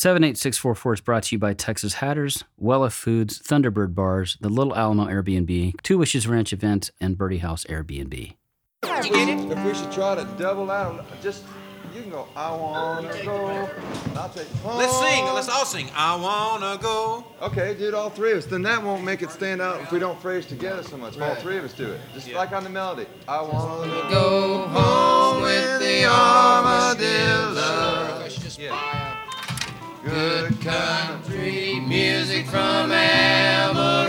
78644 is brought to you by Texas Hatters, Wella Foods, Thunderbird Bars, the Little Alamo Airbnb, Two Wishes Ranch Event, and Birdie House Airbnb. Did you get it? If we should try to double out, just you can go. I wanna go. I'll take. Let's sing. Let's all sing. I wanna go. Okay, do it all three of us. Then that won't make it stand out if we don't phrase together so much. If all three of us do it, just like on the melody. I wanna go home with the armadillo. Yeah. Good country music from Amarillo.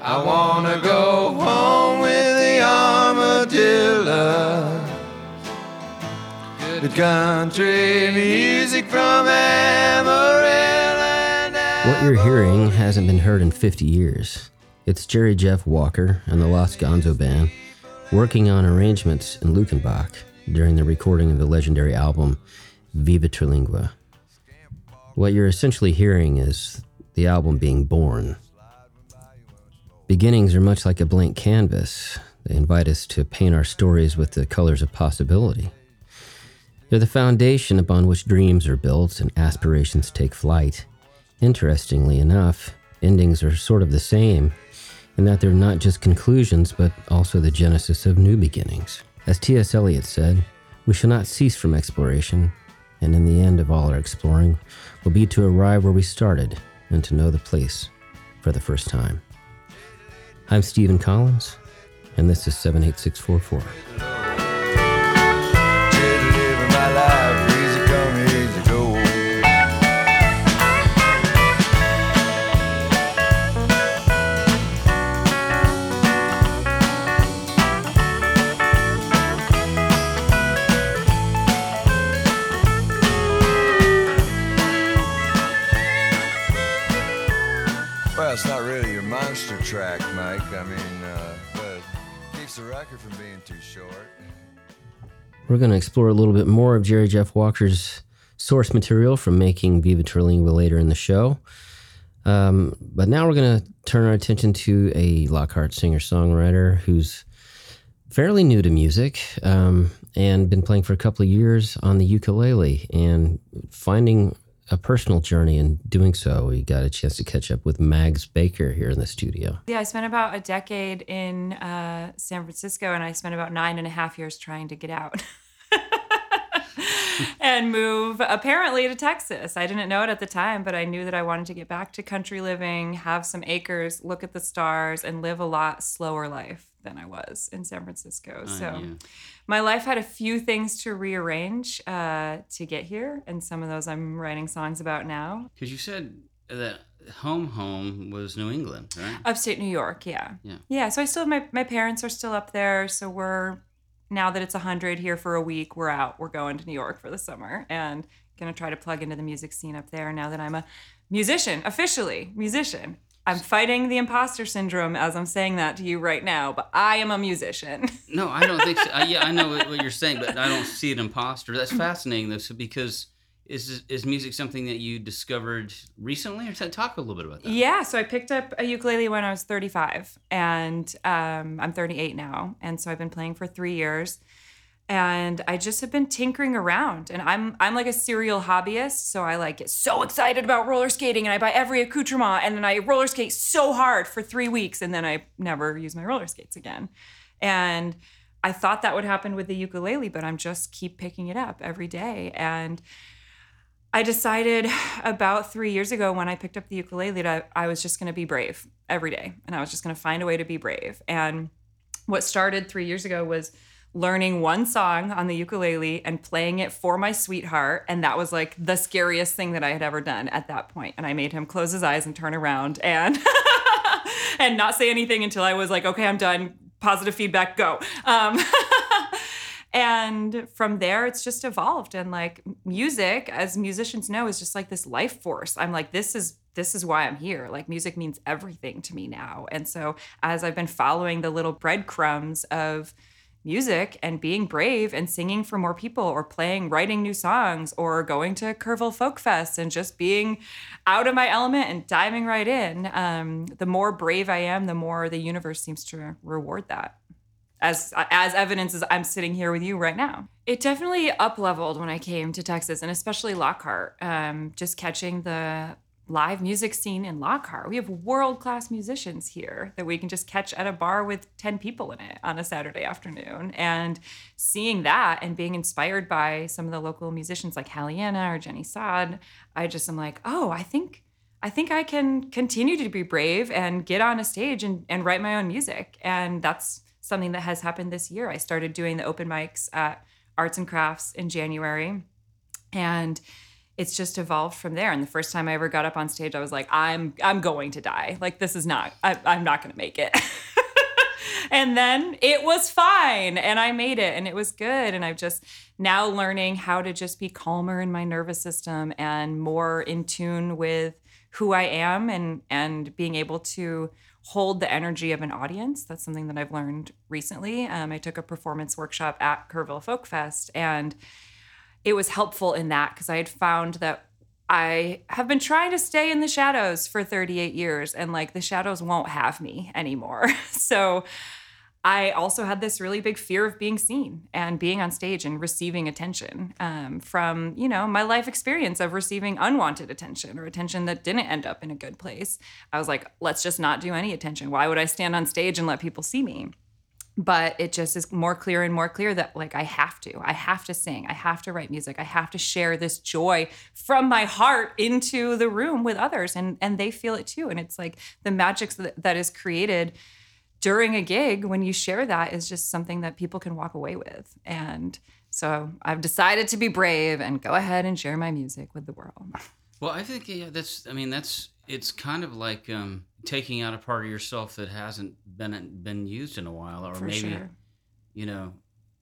I wanna go home with the armadillo. Good country music from Amarillo. What you're hearing hasn't been heard in 50 years. It's Jerry Jeff Walker and the Lost Gonzo Band working on arrangements in Luckenbach during the recording of the legendary album Viva Terlingua. What you're essentially hearing is the album being born. Beginnings are much like a blank canvas. They invite us to paint our stories with the colors of possibility. They're the foundation upon which dreams are built and aspirations take flight. Interestingly enough, endings are sort of the same in that they're not just conclusions, but also the genesis of new beginnings. As T.S. Eliot said, we shall not cease from exploration, and in the end of all our exploring will be to arrive where we started and to know the place for the first time. I'm Stephen Collins, and this is 78644. Record from being too short. We're going to explore a little bit more of Jerry Jeff Walker's source material from making Viva Terlingua later in the show. Um, but now we're going to turn our attention to a Lockhart singer songwriter who's fairly new to music um, and been playing for a couple of years on the ukulele and finding a personal journey in doing so. We got a chance to catch up with Mags Baker here in the studio. Yeah, I spent about a decade in uh, San Francisco, and I spent about nine and a half years trying to get out and move apparently to Texas. I didn't know it at the time, but I knew that I wanted to get back to country living, have some acres, look at the stars, and live a lot slower life than I was in San Francisco. so yeah. my life had a few things to rearrange uh, to get here, and some of those I'm writing songs about now. Because you said that home home was New England, right? Upstate New York, yeah. Yeah. Yeah. So I still my, my parents are still up there. So we're now that it's 100 here for a week, we're out. We're going to New York for the summer and gonna try to plug into the music scene up there now that I'm a musician, officially musician. I'm fighting the imposter syndrome as I'm saying that to you right now, but I am a musician. No, I don't think so. Uh, yeah, I know what, you're saying, but I don't see an imposter. That's fascinating, though, because is is music something that you discovered recently, or talk a little bit about that? Yeah, so I picked up a ukulele when I was 35, and um, I'm 38 now, and so I've been playing for three years, and I just have been tinkering around. And I'm I'm like a serial hobbyist, so I like get so excited about roller skating, and I buy every accoutrement, and then I roller skate so hard for three weeks, and then I never use my roller skates again, and I thought that would happen with the ukulele, but I'm just keep picking it up every day, and I decided about three years ago when I picked up the ukulele that I, was just going to be brave every day and I was just going to find a way to be brave. And what started three years ago was learning one song on the ukulele and playing it for my sweetheart. And that was like the scariest thing that I had ever done at that point. And I made him close his eyes and turn around and and not say anything until I was like, okay, I'm done. Positive feedback, go. Um, and from there it's just evolved. And like music as musicians know is just like this life force. I'm like this is this is why i'm here. Like music means everything to me now. And so as i've been following the little breadcrumbs of music and being brave and singing for more people or playing writing new songs or going to Kerrville Folk Fest and just being out of my element and diving right in um, the more brave i am the more the universe seems to reward that as as evidence as I'm sitting here with you right now. It definitely up leveled when I came to Texas, and especially Lockhart. Um, just catching the live music scene in Lockhart. We have world class musicians here that we can just catch at a bar with 10 people in it on a Saturday afternoon. And seeing that and being inspired by some of the local musicians like Halliana or Jenny Sod, I just am like, oh, I think. I think I can continue to be brave and get on a stage and, and write my own music. And that's something that has happened this year. I started doing the open mics at Arts and Crafts in January. And it's just evolved from there. And the first time I ever got up on stage, I was like, I'm I'm going to die. Like this is not. I, I'm not to make it. and then it was fine, and I made it, and it was good. And I've just now learning how to just be calmer in my nervous system and more in tune with who I am, and and being able to hold the energy of an audience. That's something that I've learned recently. Um, I took a performance workshop at Kerrville Folk Fest, and it was helpful in that because I had found that I have been trying to stay in the shadows for 38 years and like the shadows won't have me anymore. so I also had this really big fear of being seen and being on stage and receiving attention um, from, you know, my life experience of receiving unwanted attention or attention that didn't end up in a good place. I was like, let's just not do any attention. Why would I stand on stage and let people see me? but it just is more clear and more clear that like I have to. I have to sing. I have to write music. I have to share this joy from my heart into the room with others and and they feel it too. And it's like the magic that, that is created during a gig when you share that is just something that people can walk away with. And so I've decided to be brave and go ahead and share my music with the world. Well, I think yeah, that's. I mean, that's. It's kind of like um, taking out a part of yourself that hasn't been been used in a while, or For maybe, sure. you know,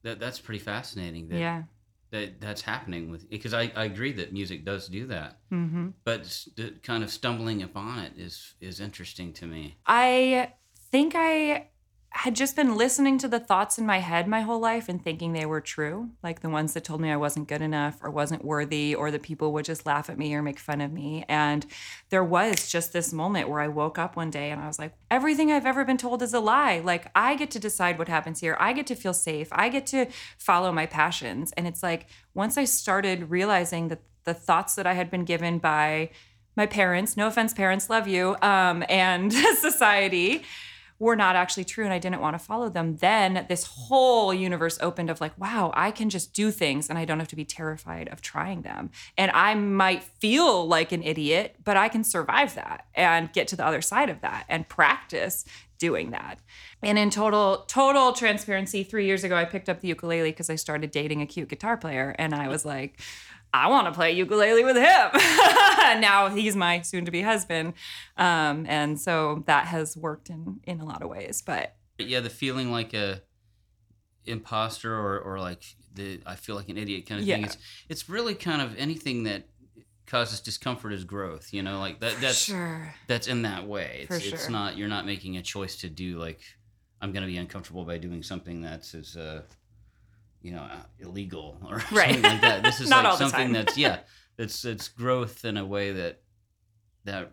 that that's pretty fascinating. That, Yeah. That that's happening with because I, I agree that music does do that, Mm-hmm. but the kind of stumbling upon it is is interesting to me. I think I had just been listening to the thoughts in my head my whole life and thinking they were true, like the ones that told me I wasn't good enough or wasn't worthy or the people would just laugh at me or make fun of me. And there was just this moment where I woke up one day and I was like, everything I've ever been told is a lie. Like I get to decide what happens here. I get to feel safe. I get to follow my passions. And it's like once I started realizing that the thoughts that I had been given by my parents, no offense, parents, love you, um, and society were not actually true and I didn't want to follow them, then this whole universe opened of like, wow, I can just do things and I don't have to be terrified of trying them. And I might feel like an idiot, but I can survive that and get to the other side of that and practice doing that. And in total total transparency, 3 years ago I picked up the ukulele because I started dating a cute guitar player and I was like I want to play ukulele with him. now he's my soon to be husband. Um, and so that has worked in, in a lot of ways. But yeah, the feeling like a imposter or, or like the I feel like an idiot kind of thing. Yeah. It's it's really kind of anything that causes discomfort is growth. You know, like that that's sure. that's in that way. It's, For it's sure. not you're not making a choice to do like I'm going to be uncomfortable by doing something that's is uh you know uh, illegal or Right. something like that. This is like something that's yeah, it's it's growth in a way that that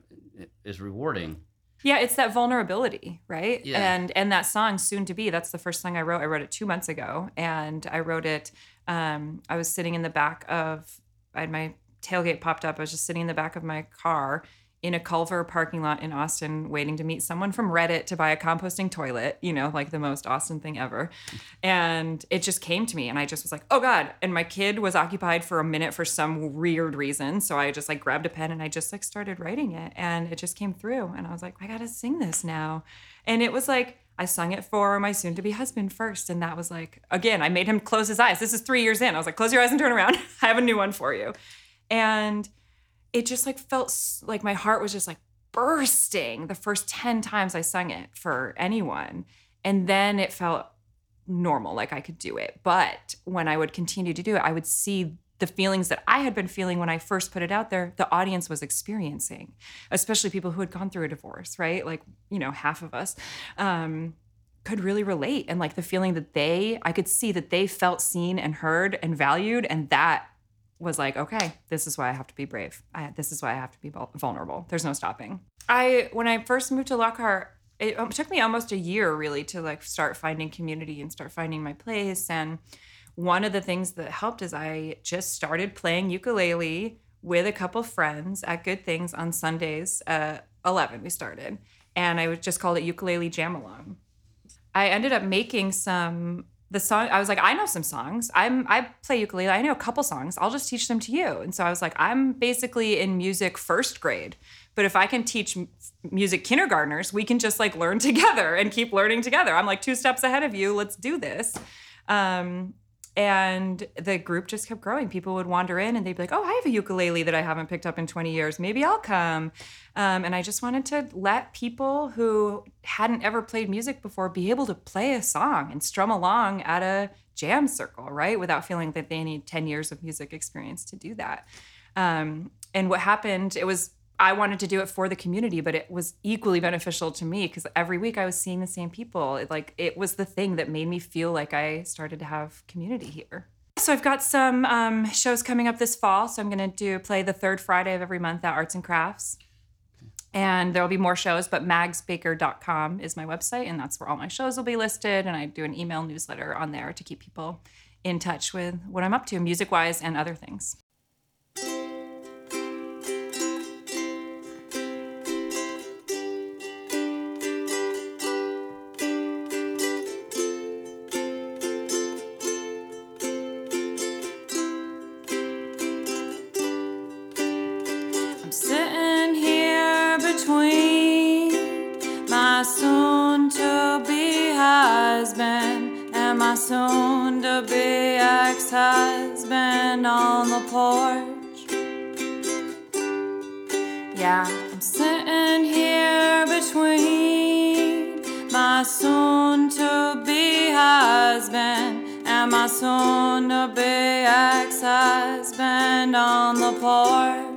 is rewarding. Yeah, it's that vulnerability, right? Yeah. And and that song soon to be, that's the first song I wrote. I wrote it 2 months ago and I wrote it um I was sitting in the back of I had my tailgate popped up. I was just sitting in the back of my car in a Culver parking lot in Austin waiting to meet someone from Reddit to buy a composting toilet, you know, like the most Austin thing ever. And it just came to me and I just was like, "Oh god." And my kid was occupied for a minute for some weird reason, so I just like grabbed a pen and I just like started writing it and it just came through and I was like, "I got to sing this now." And it was like I sung it for my soon to be husband first. And that was like, again, I made him close his eyes. This is three years in. I was like, close your eyes and turn around. I have a new one for you. And it just like felt like my heart was just like bursting the first 10 times I sung it for anyone. And then it felt normal, like I could do it. But when I would continue to do it, I would see the feelings that I had been feeling when I first put it out there, the audience was experiencing, especially people who had gone through a divorce, right? Like, you know, half of us. Um, could really relate and like the feeling that they i could see that they felt seen and heard and valued and that was like okay this is why i have to be brave I, this is why i have to be vulnerable there's no stopping i when i first moved to lockhart it um, took me almost a year really to like start finding community and start finding my place. And one of the things that helped is I just started playing ukulele with a couple friends at Good Things on Sundays. Uh, 11 we started, and I would just called it ukulele jam along. I ended up making some the song I was like I know some songs. I'm I play ukulele. I know a couple songs. I'll just teach them to you. And so I was like I'm basically in music first grade. But if I can teach music kindergartners, we can just like learn together and keep learning together. I'm like two steps ahead of you. Let's do this. Um, and the group just kept growing. People would wander in and they'd be like, "Oh, I have a ukulele that I haven't picked up in 20 years. Maybe I'll come." Um, and I just wanted to let people who hadn't ever played music before be able to play a song and strum along at a jam circle, right, without feeling that they need 10 years of music experience to do that. Um, and what happened? It was I wanted to do it for the community, but it was equally beneficial to me because every week I was seeing the same people. It, like it was the thing that made me feel like I started to have community here. So I've got some um, shows coming up this fall. So I'm going to do play the third Friday of every month at Arts and Crafts. And there will be more shows, but magsbaker.com is my website, and that's where all my shows will be listed. And I do an email newsletter on there to keep people in touch with what I'm up to, music wise and other things. My soon to be ex husband on the porch. Yeah, I'm sitting here between my soon to be husband and my soon to be ex husband on the porch.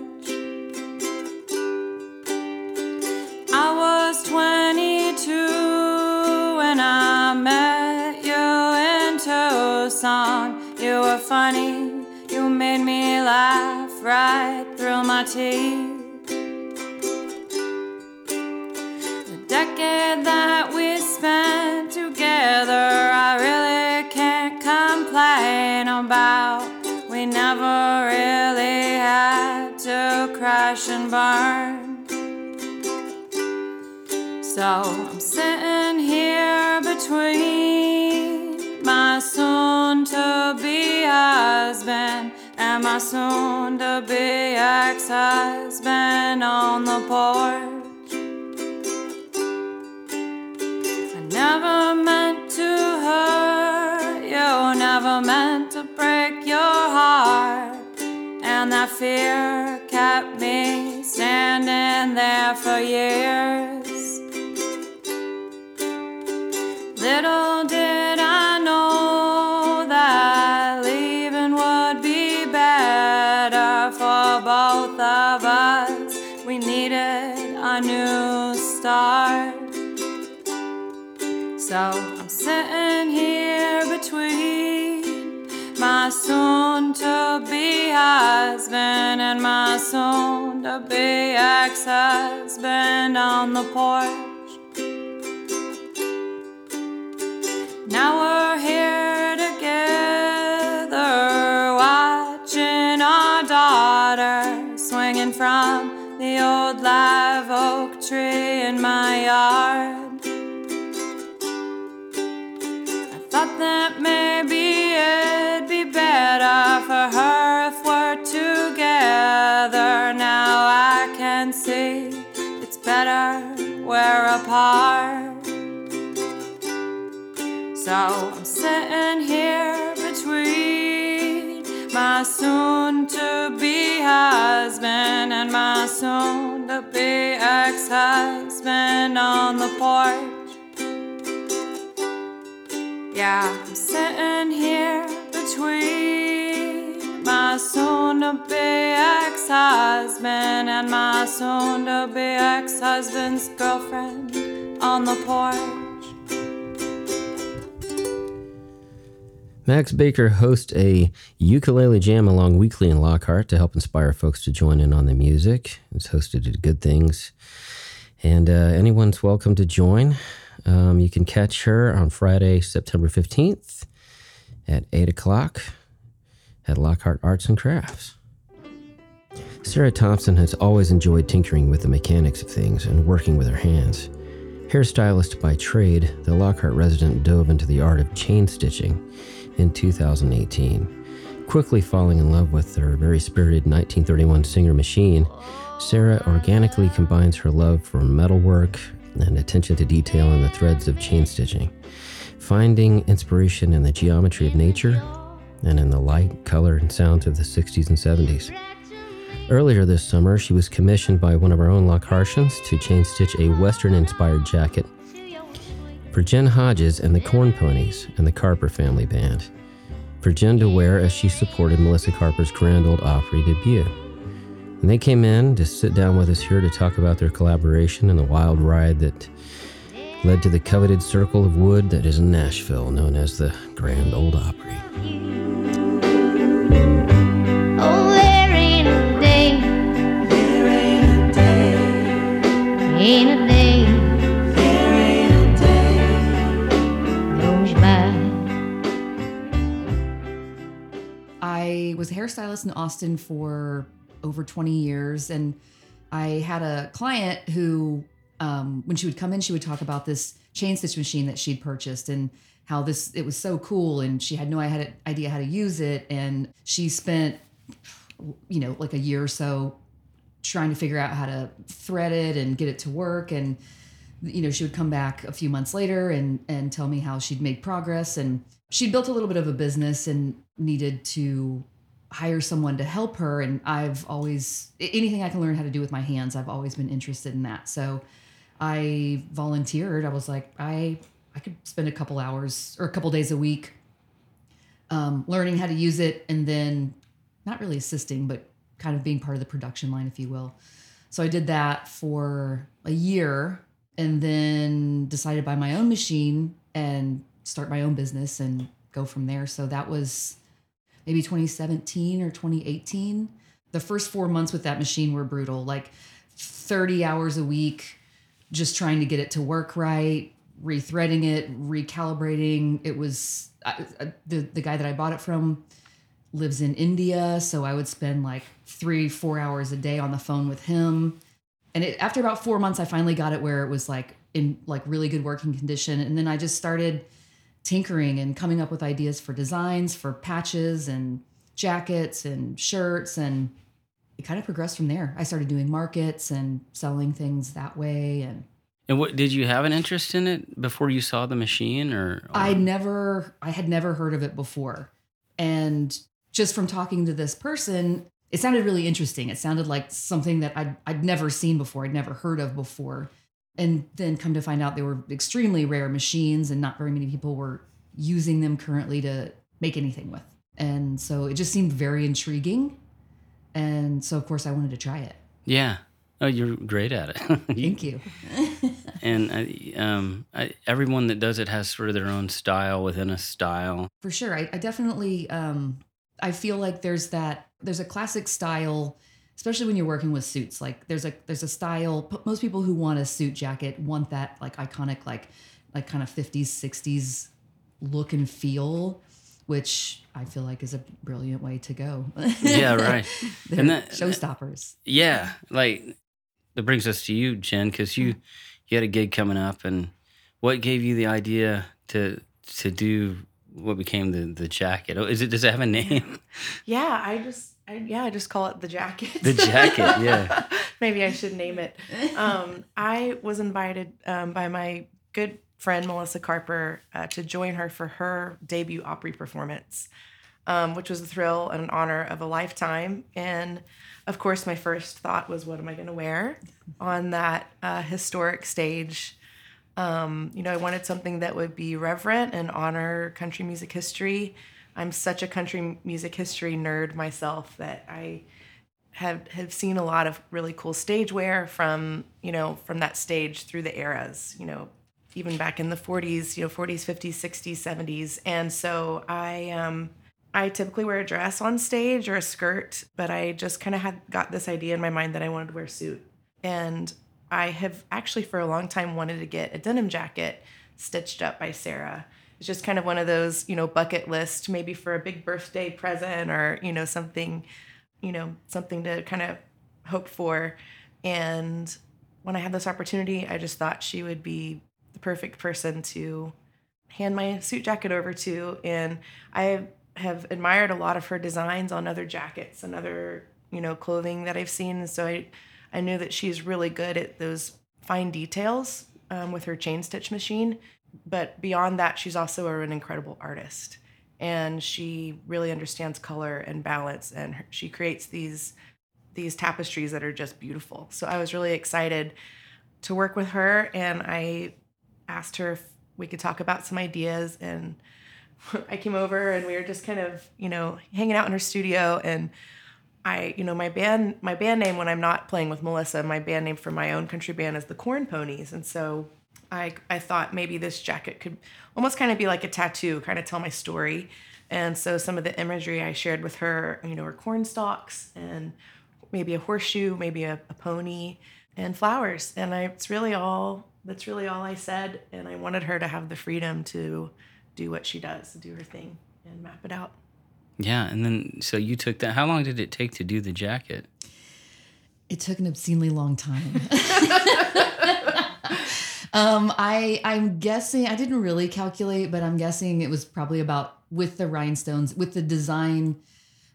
Funny, you made me laugh right through my teeth. The decade that we spent together, I really can't complain about. We never really had to crash and burn. So I'm sitting here between husband and my soon to be ex husband on the porch. I never meant to hurt you, never meant to break your heart. And that fear kept me standing there for years. Little start. So I'm sitting here between my soon to be husband and my soon to be ex husband on the porch. Now we're here together, watching our daughter swinging from the old oak tree in my yard. I thought that maybe it'd be better for her if we're together. Now I can see it's better we're apart. So I'm sitting here between my soon to be husband and my soon to be ex husband on the porch. Yeah, I'm sitting here between my soon to be ex husband and my soon to be ex husband's girlfriend on the porch. Mags Baker hosts a ukulele jam along weekly in Lockhart to help inspire folks to join in on the music. It's hosted at Good Things. And uh, anyone's welcome to join. Um, you can catch her on Friday, September 15th at 8 o'clock at Lockhart Arts and Crafts. Sara Thompson has always enjoyed tinkering with the mechanics of things and working with her hands. Hairstylist by trade, the Lockhart resident dove into the art of chain stitching in 2018. Quickly falling in love with her very spirited 1931 Singer machine, Sara organically combines her love for metalwork and attention to detail in the threads of chain stitching, finding inspiration in the geometry of nature and in the light, color, and sounds of the 60s and 70s. Earlier this summer, she was commissioned by one of our own Lockhartians to chain stitch a Western inspired jacket for Jenn Hodges and the Corn Ponies and the Carper Family Band, for Jenn to wear as she supported Melissa Carper's Grand Ole Opry debut. And they came in to sit down with us here to talk about their collaboration and the wild ride that led to the coveted circle of wood that is in Nashville, known as the Grand Ole Opry. In Austin for over 20 years, and I had a client who, um, when she would come in, she would talk about this chain stitch machine that she'd purchased and how this it was so cool, and she had no idea how to use it, and she spent, you know, like a year or so trying to figure out how to thread it and get it to work, and you know, she would come back a few months later and and tell me how she'd made progress and she'd built a little bit of a business and needed to hire someone to help her and I've always anything I can learn how to do with my hands, I've always been interested in that. So I volunteered. I was like, I I could spend a couple hours or a couple days a week um, learning how to use it and then not really assisting, but kind of being part of the production line, if you will. So I did that for a year and then decided to buy my own machine and start my own business and go from there. So that was maybe 2017 or 2018. The first four months with that machine were brutal, like 30 hours a week, just trying to get it to work right, rethreading it, recalibrating. It was I, I, the the guy that I bought it from lives in India, so I would spend like three, four hours a day on the phone with him. And it, after about four months, I finally got it where it was like in like really good working condition. And then I just started tinkering and coming up with ideas for designs for patches and jackets and shirts and it kind of progressed from there. I started doing markets and selling things that way and And what did you have an interest in it before you saw the machine, or, or I never, I had never heard of it before. And just from talking to this person, it sounded really interesting. It sounded like something that I'd, I'd never seen before, I'd never heard of before. And then come to find out they were extremely rare machines and not very many people were using them currently to make anything with. And so it just seemed very intriguing. And so, of course, I wanted to try it. yeah? Oh, you're great at it. Thank you. and I, um, I, everyone that does it has sort of their own style within a style. for sure I, I definitely um i feel like there's that there's a classic style especially when you're working with suits like there's a there's a style most people who want a suit jacket want that like iconic like like kind of 50s 60s look and feel which i feel like is a brilliant way to go Yeah, right. And that- showstoppers Yeah, like that brings us to you, Jenn, because you mm-hmm. you had a gig coming up, and what gave you the idea to to do what became the the jacket? Oh, is it does it have a name? Yeah, I just I, yeah, I just call it the jacket. The jacket, yeah. Maybe I should name it. Um, I was invited um, by my good friend Melissa Carper uh, to join her for her debut Opry performance, um, which was a thrill and an honor of a lifetime. And of course, my first thought was, what am I going to wear on that uh, historic stage? Um, you know, I wanted something that would be reverent and honor country music history. I'm such a country music history nerd myself that I have have seen a lot of really cool stage wear from you know from that stage through the eras. You know, even back in the 40s, you know, 40s, 50s, 60s, 70s, and so I um I typically wear a dress on stage or a skirt, but I just kind of had got this idea in my mind that I wanted to wear a suit. And I have actually for a long time wanted to get a denim jacket stitched up by Sara. It's just kind of one of those, you know, bucket list, maybe for a big birthday present or, you know, something, you know, something to kind of hope for. And when I had this opportunity, I just thought she would be the perfect person to hand my suit jacket over to. And I have admired a lot of her designs on other jackets and other, you know, clothing that I've seen. So I, I knew that she's really good at those fine details um, with her chain stitch machine. But beyond that, she's also an incredible artist. And she really understands color and balance, and her, she creates these these tapestries that are just beautiful. So I was really excited to work with her, and I asked her if we could talk about some ideas. And I came over, and we were just kind of, you know, hanging out in her studio. And I, you know, my band, my band name when I'm not playing with Melissa, my band name for my own country band is the Corn Ponies. And so I, I thought maybe this jacket could almost kind of be like a tattoo, kind of tell my story. And so some of the imagery I shared with her, you know, are corn stalks and maybe a horseshoe, maybe a, a pony, and flowers. And I, it's really all that's really all I said. And I wanted her to have the freedom to do what she does, do her thing, and map it out. Yeah, and then so you took that. How long did it take to do the jacket? It took an obscenely long time. um, I I'm guessing I didn't really calculate, but I'm guessing it was probably about with the rhinestones, with the design,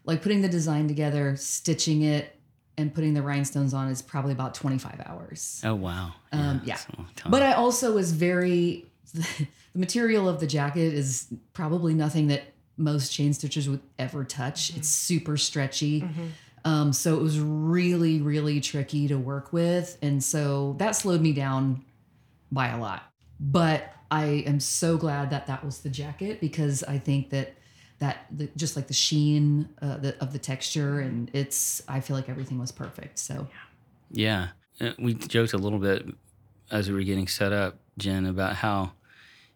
like putting the design together, stitching it, and putting the rhinestones on is probably about 25 hours. Oh wow. Um, yeah. that's a long time. But I also was very the material of the jacket is probably nothing that most chain stitchers would ever touch. It's super stretchy. Um, so it was really, really tricky to work with. And so that slowed me down by a lot. But I am so glad that that was the jacket because I think that that the, just like the sheen uh, the, of the texture and it's I feel like everything was perfect. So Yeah. Uh, We joked a little bit as we were getting set up, Jenn, about how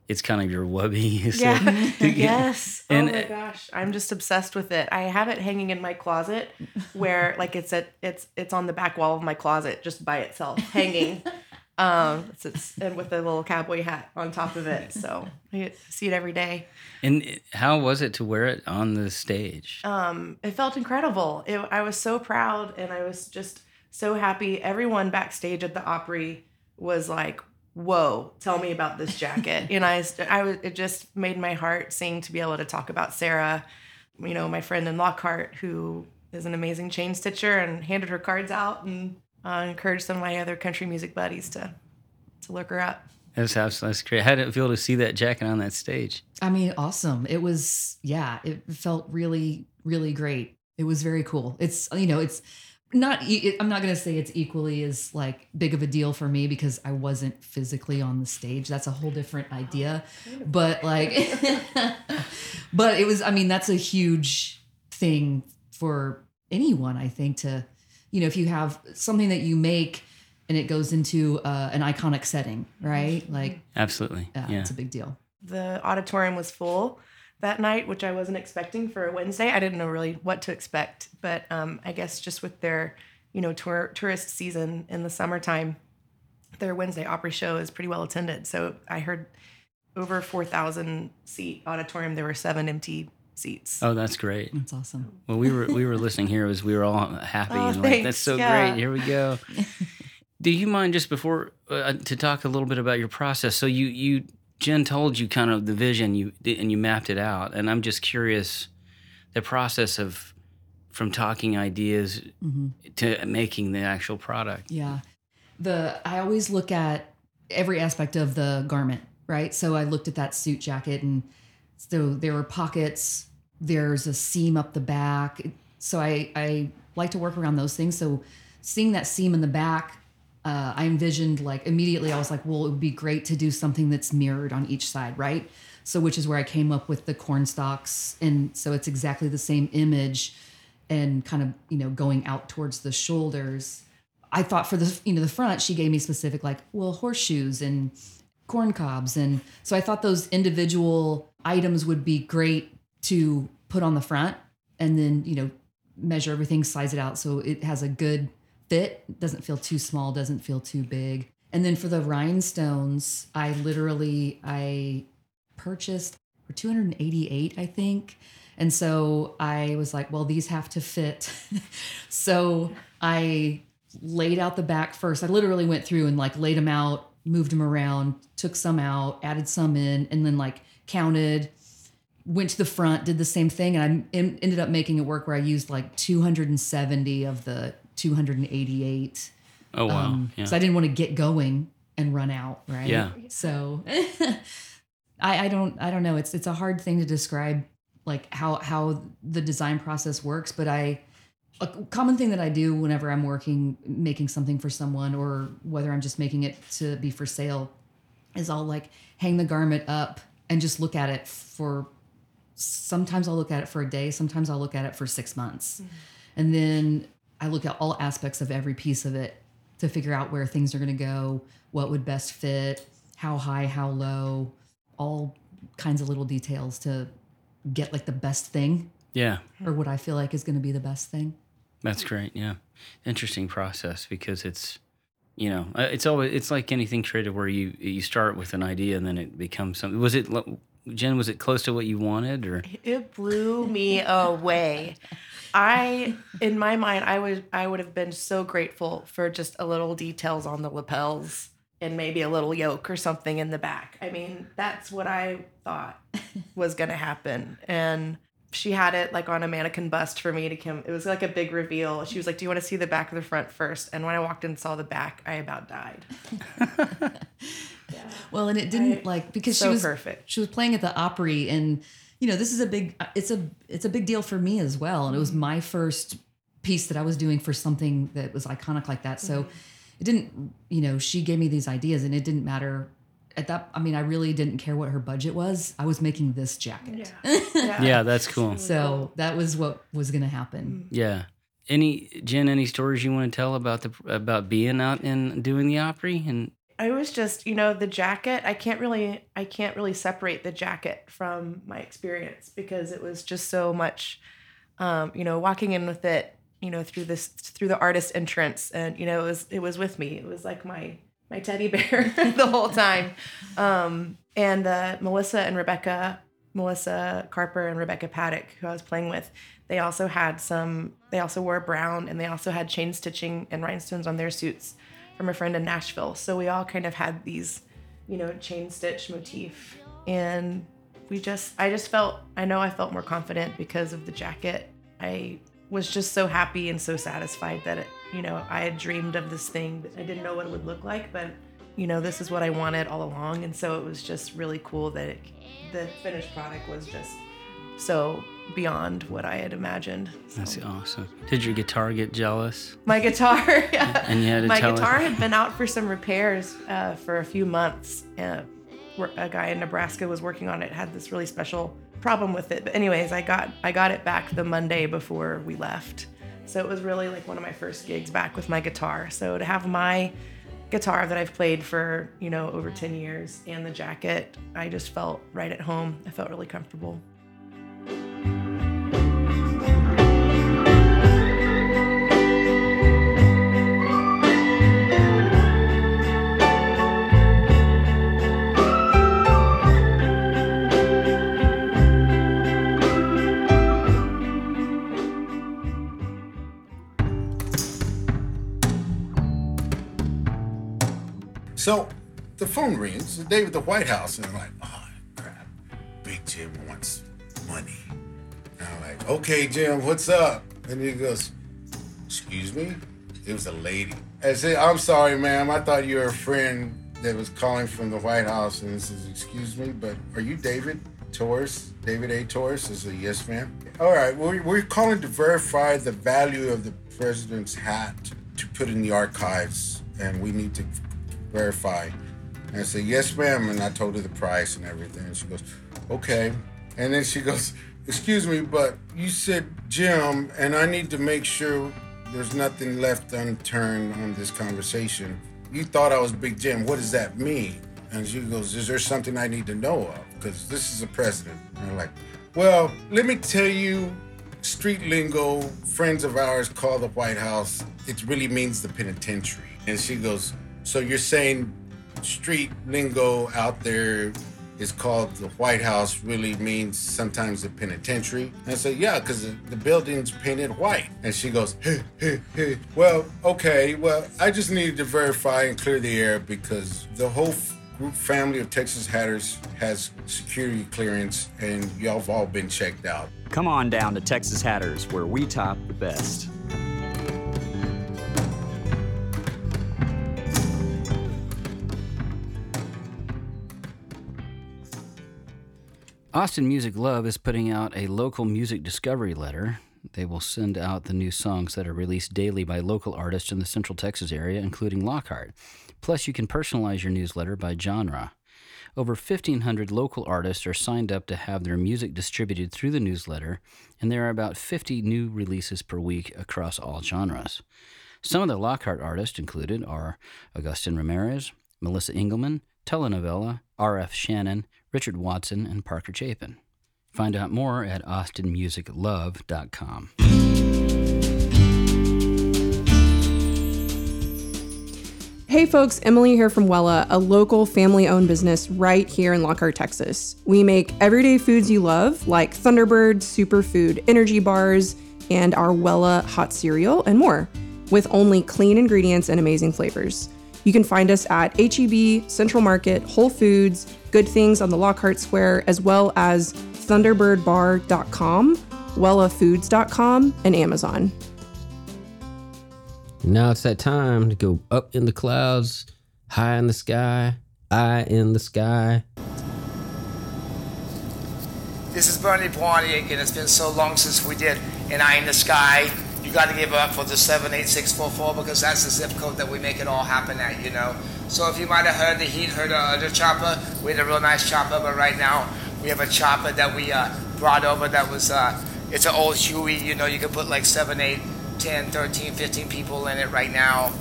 it's kind of your wubby. So- Yeah. yes. And- oh my gosh, I'm just obsessed with it. I have it hanging in my closet, where like it's at it's it's on the back wall of my closet just by itself, hanging. um, it's, and with a little cowboy hat on top of it. So I see it every day. And how was it to wear it on the stage? um, it felt incredible. It, I was so proud and I was just so happy. Everyone backstage at the Opry was like, "Whoa, tell me about this jacket." and I, I was, it just made my heart sing to be able to talk about Sara, you know, my friend in Lockhart, who is an amazing chain stitcher, and handed her cards out and uh, encouraged some of my other country music buddies to to look her up. That's that's, that's great. How did it feel to see that jacket on that stage? I mean, awesome. It was, yeah, it felt really, really great. It was very cool. It's, you know, it's not, e- it, I'm not going to say it's equally as like big of a deal for me because I wasn't physically on the stage. That's a whole different idea. But like, but it was, I mean, that's a huge thing for anyone, I think, to, you know, if you have something that you make and it goes into uh, an iconic setting, right? Like, Absolutely. uh, yeah. it's a big deal. the auditorium was full that night, which I wasn't expecting for a Wednesday. I didn't know really what to expect, but um, I guess just with their, you know, tour, tourist season in the summertime, their Wednesday Opry show is pretty well attended. So I heard over four thousand seat auditorium. There were seven empty seats. Oh, that's great. That's awesome. Well, we were we were listening here as we were all happy Oh, and like that's so Yeah. great. Here we go. Do you mind just before uh, to talk a little bit about your process? So you you Jenn told you kind of the vision you and you mapped it out, and I'm just curious the process of from talking ideas to making the actual product. Yeah. The I always look at every aspect of the garment, right? So I looked at that suit jacket and so there were pockets, there's a seam up the back. So I I like to work around those things. So seeing that seam in the back, uh, I envisioned like immediately I was like, well, it would be great to do something that's mirrored on each side, right? So which is where I came up with the corn stalks. And so it's exactly the same image and kind of, you know, going out towards the shoulders. I thought for the you know the front, she gave me specific like well horseshoes and corn cobs, and so I thought those individual items would be great to put on the front, and then you know measure everything, size it out so it has a good fit, doesn't feel too small, doesn't feel too big. And then for the rhinestones, I literally I purchased for 288, I think. And so I was like, well, these have to fit. so I laid out the back first. I literally went through and like laid them out, moved them around, took some out, added some in, and then like counted, went to the front, did the same thing. And I en- ended up making it work where I used like 270 of the 288. Oh wow. Um, yeah. So I didn't want to get going and run out, right? Yeah. So I, I don't I don't know. It's it's a hard thing to describe like how how the design process works, but I a common thing that I do whenever I'm working making something for someone or whether I'm just making it to be for sale is I'll like hang the garment up and just look at it for sometimes I'll look at it for a day, sometimes I'll look at it for 6 months. Mm-hmm. And then I look at all aspects of every piece of it to figure out where things are going to go, what would best fit, how high, how low, all kinds of little details to get like the best thing yeah. or what I feel like is going to be the best thing. That's great. Yeah. Interesting process because it's, you know, uh, it's always, it's like anything creative where you, you start with an idea and then it becomes something. Was it, Jenn, was it close to what you wanted or? It blew me away. I, in my mind, I would I would have been so grateful for just a little details on the lapels and maybe a little yoke or something in the back. I mean, that's what I thought was going to happen. And she had it like on a mannequin bust for me to come. It was like a big reveal. She was like, "Do you want to see the back of the front first? And when I walked in and saw the back, I about died. Well, and it didn't I- like because so she was perfect. She was playing at the Opry, and you know this is a big it's a it's a big deal for me as well. And it was mm-hmm. my first piece that I was doing for something that was iconic like that. So mm-hmm. it didn't you know she gave me these ideas, and it didn't matter at that. I mean, I really didn't care what her budget was. I was making this jacket, Yeah, that's cool. so that was what was going to happen. Yeah. Any Jenn? Any stories you want to tell about the about being out and doing the Opry? And I was just, you know, the jacket. I can't really, I can't really separate the jacket from my experience because it was just so much, um, you know, walking in with it, you know, through this, through the artist entrance, and you know, it was, it was with me. It was like my, my teddy bear the whole time. Um, and uh, Melissa and Rebecca, Melissa Carper and Rebecca Patek, who I was playing with, they also had some. They also wore brown, and they also had chain stitching and rhinestones on their suits from a friend in Nashville. So we all kind of had these, you know, chain stitch motif. And we just, I just felt, I know I felt more confident because of the jacket. I was just so happy and so satisfied that, it, you know, I had dreamed of this thing. I didn't know what it would look like, but, you know, this is what I wanted all along. And so it was just really cool that it, the finished product was just so beyond what I had imagined. So. that's awesome. Did your guitar get jealous? My guitar, yeah. And you had to my tell it- guitar had been out for some repairs uh, for a few months. Uh, a guy in Nebraska was working on it. Had this really special problem with it. But anyways, I got I got it back the Monday before we left. So it was really like one of my first gigs back with my guitar. So to have my guitar that I've played for you know over 10 years and the jacket, I just felt right at home. I felt really comfortable. So the phone rings, the with the White House, and I'm like, oh crap, Big Jim wants money. And I'm like, okay, Jim, what's up? And he goes, excuse me? It was a lady. I said, I'm sorry, ma'am. I thought you were a friend that was calling from the White House. And he says, excuse me, but are you David Torres? David A. Torres? I said, yes, ma'am. All right, we're, we're calling to verify the value of the president's hat to put in the archives, and we need to verify. And I said, yes, ma'am. And I told her the price and everything. And she goes, okay. And then she goes, excuse me, but you said Jim, and I need to make sure there's nothing left unturned on this conversation. You thought I was Big Jim. What does that mean? And she goes, is there something I need to know of? Because this is a president. And I'm like, well, let me tell you street lingo friends of ours call the White House it really means the penitentiary. And she goes, So you're saying street lingo out there is called the White House really means sometimes the penitentiary? And I said, Yeah, because the, building's painted white. And she goes, hey, hey, hey. Well, okay, well, I just needed to verify and clear the air because the whole f- group family of Texas Hatters has security clearance and y'all have all been checked out. Come on down to Texas Hatters, where we top the best. Austin Music Love is putting out a local music discovery letter. They will send out the new songs that are released daily by local artists in the Central Texas area, including Lockhart. Plus, you can personalize your newsletter by genre. Over 1,500 local artists are signed up to have their music distributed through the newsletter, and there are about 50 new releases per week across all genres. Some of the Lockhart artists included are Augustin Ramirez, Melissa Engelman, Telenovela, R.F. Shannon, Richard Watson, and Parker Chapin. Find out more at austinmusiclove.com. Hey folks, Emily here from Wella, a local family owned business right here in Lockhart, Texas. We make everyday foods you love, like Thunderbird, Superfood, energy bars, and our Wella hot cereal, and more, with only clean ingredients and amazing flavors. You can find us at HEB, Central Market, Whole Foods, Good Things on the Lockhart Square, as well as ThunderbirdBar.com, WellaFoods.com, and Amazon. Now it's that time to go up in the clouds, high in the sky, eye in the sky. This is Bernie Bwani again. It's been so long since we did an Eye in the Sky. You got to give up for the 78644 because that's the zip code that we make it all happen at, you know. So if you might have heard the heat, heard the other chopper, we had a real nice chopper, but right now we have a chopper that we uh, brought over that was, uh, it's an old Huey, you know, you can put like 7, 8, 10, 13, 15 people in it right now.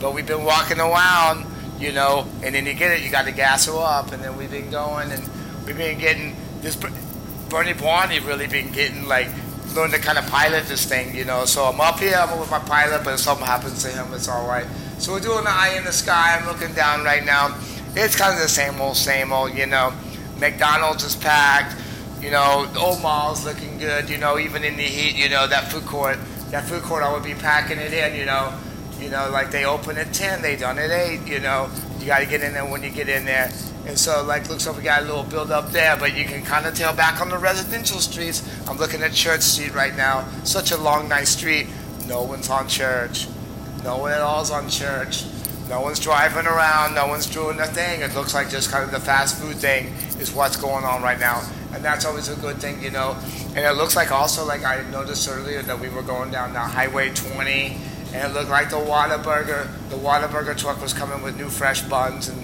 But we've been walking around, you know, and then you get it, you got to gas her up, and then we've been going, and we've been getting this. Bernie Bwani really been getting like learn to kind of pilot this thing, you know. So I'm up here, I'm with my pilot, but if something happens to him, it's all right. So we're doing the eye in the sky. I'm looking down right now. It's kind of the same old, same old, you know. McDonald's is packed, you know. The old mall's looking good, you know. Even in the heat, you know, that food court, that food court, I would be packing it in, you know. You know, like they open at 10, they done at 8, you know. You got to get in there when you get in there. And so, like, looks like we got a little build up there, but you can kind of tell back on the residential streets. I'm looking at Church Street right now. Such a long, nice street. No one's on Church. No one at all's on Church. No one's driving around. No one's doing a thing. It looks like just kind of the fast food thing is what's going on right now. And that's always a good thing, you know. And it looks like also, like I noticed earlier, that we were going down the Highway 20, and it looked like the Whataburger, the Whataburger truck was coming with new fresh buns and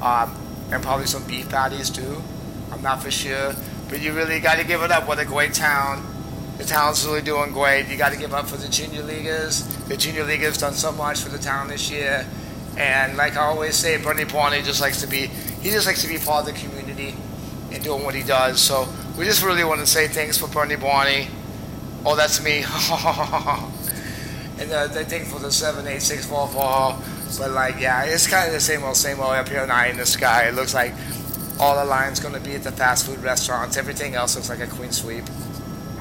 um, and probably some beef patties too. I'm not for sure, but you really got to give it up. What a great town! The town's really doing great. You got to give up for the junior leaguers. The junior leaguers done so much for the town this year, and like I always say, Bernie Bwani just likes to be. He just likes to be part of the community and doing what he does. So we just really want to say thanks for Bernie Bwani. Oh, that's me. and uh, they thank for the seven eight six four four. But like, yeah, it's kind of the same old, same old up here in eye in the sky. It looks like all the lines going to be at the fast food restaurants. Everything else looks like a queen sweep.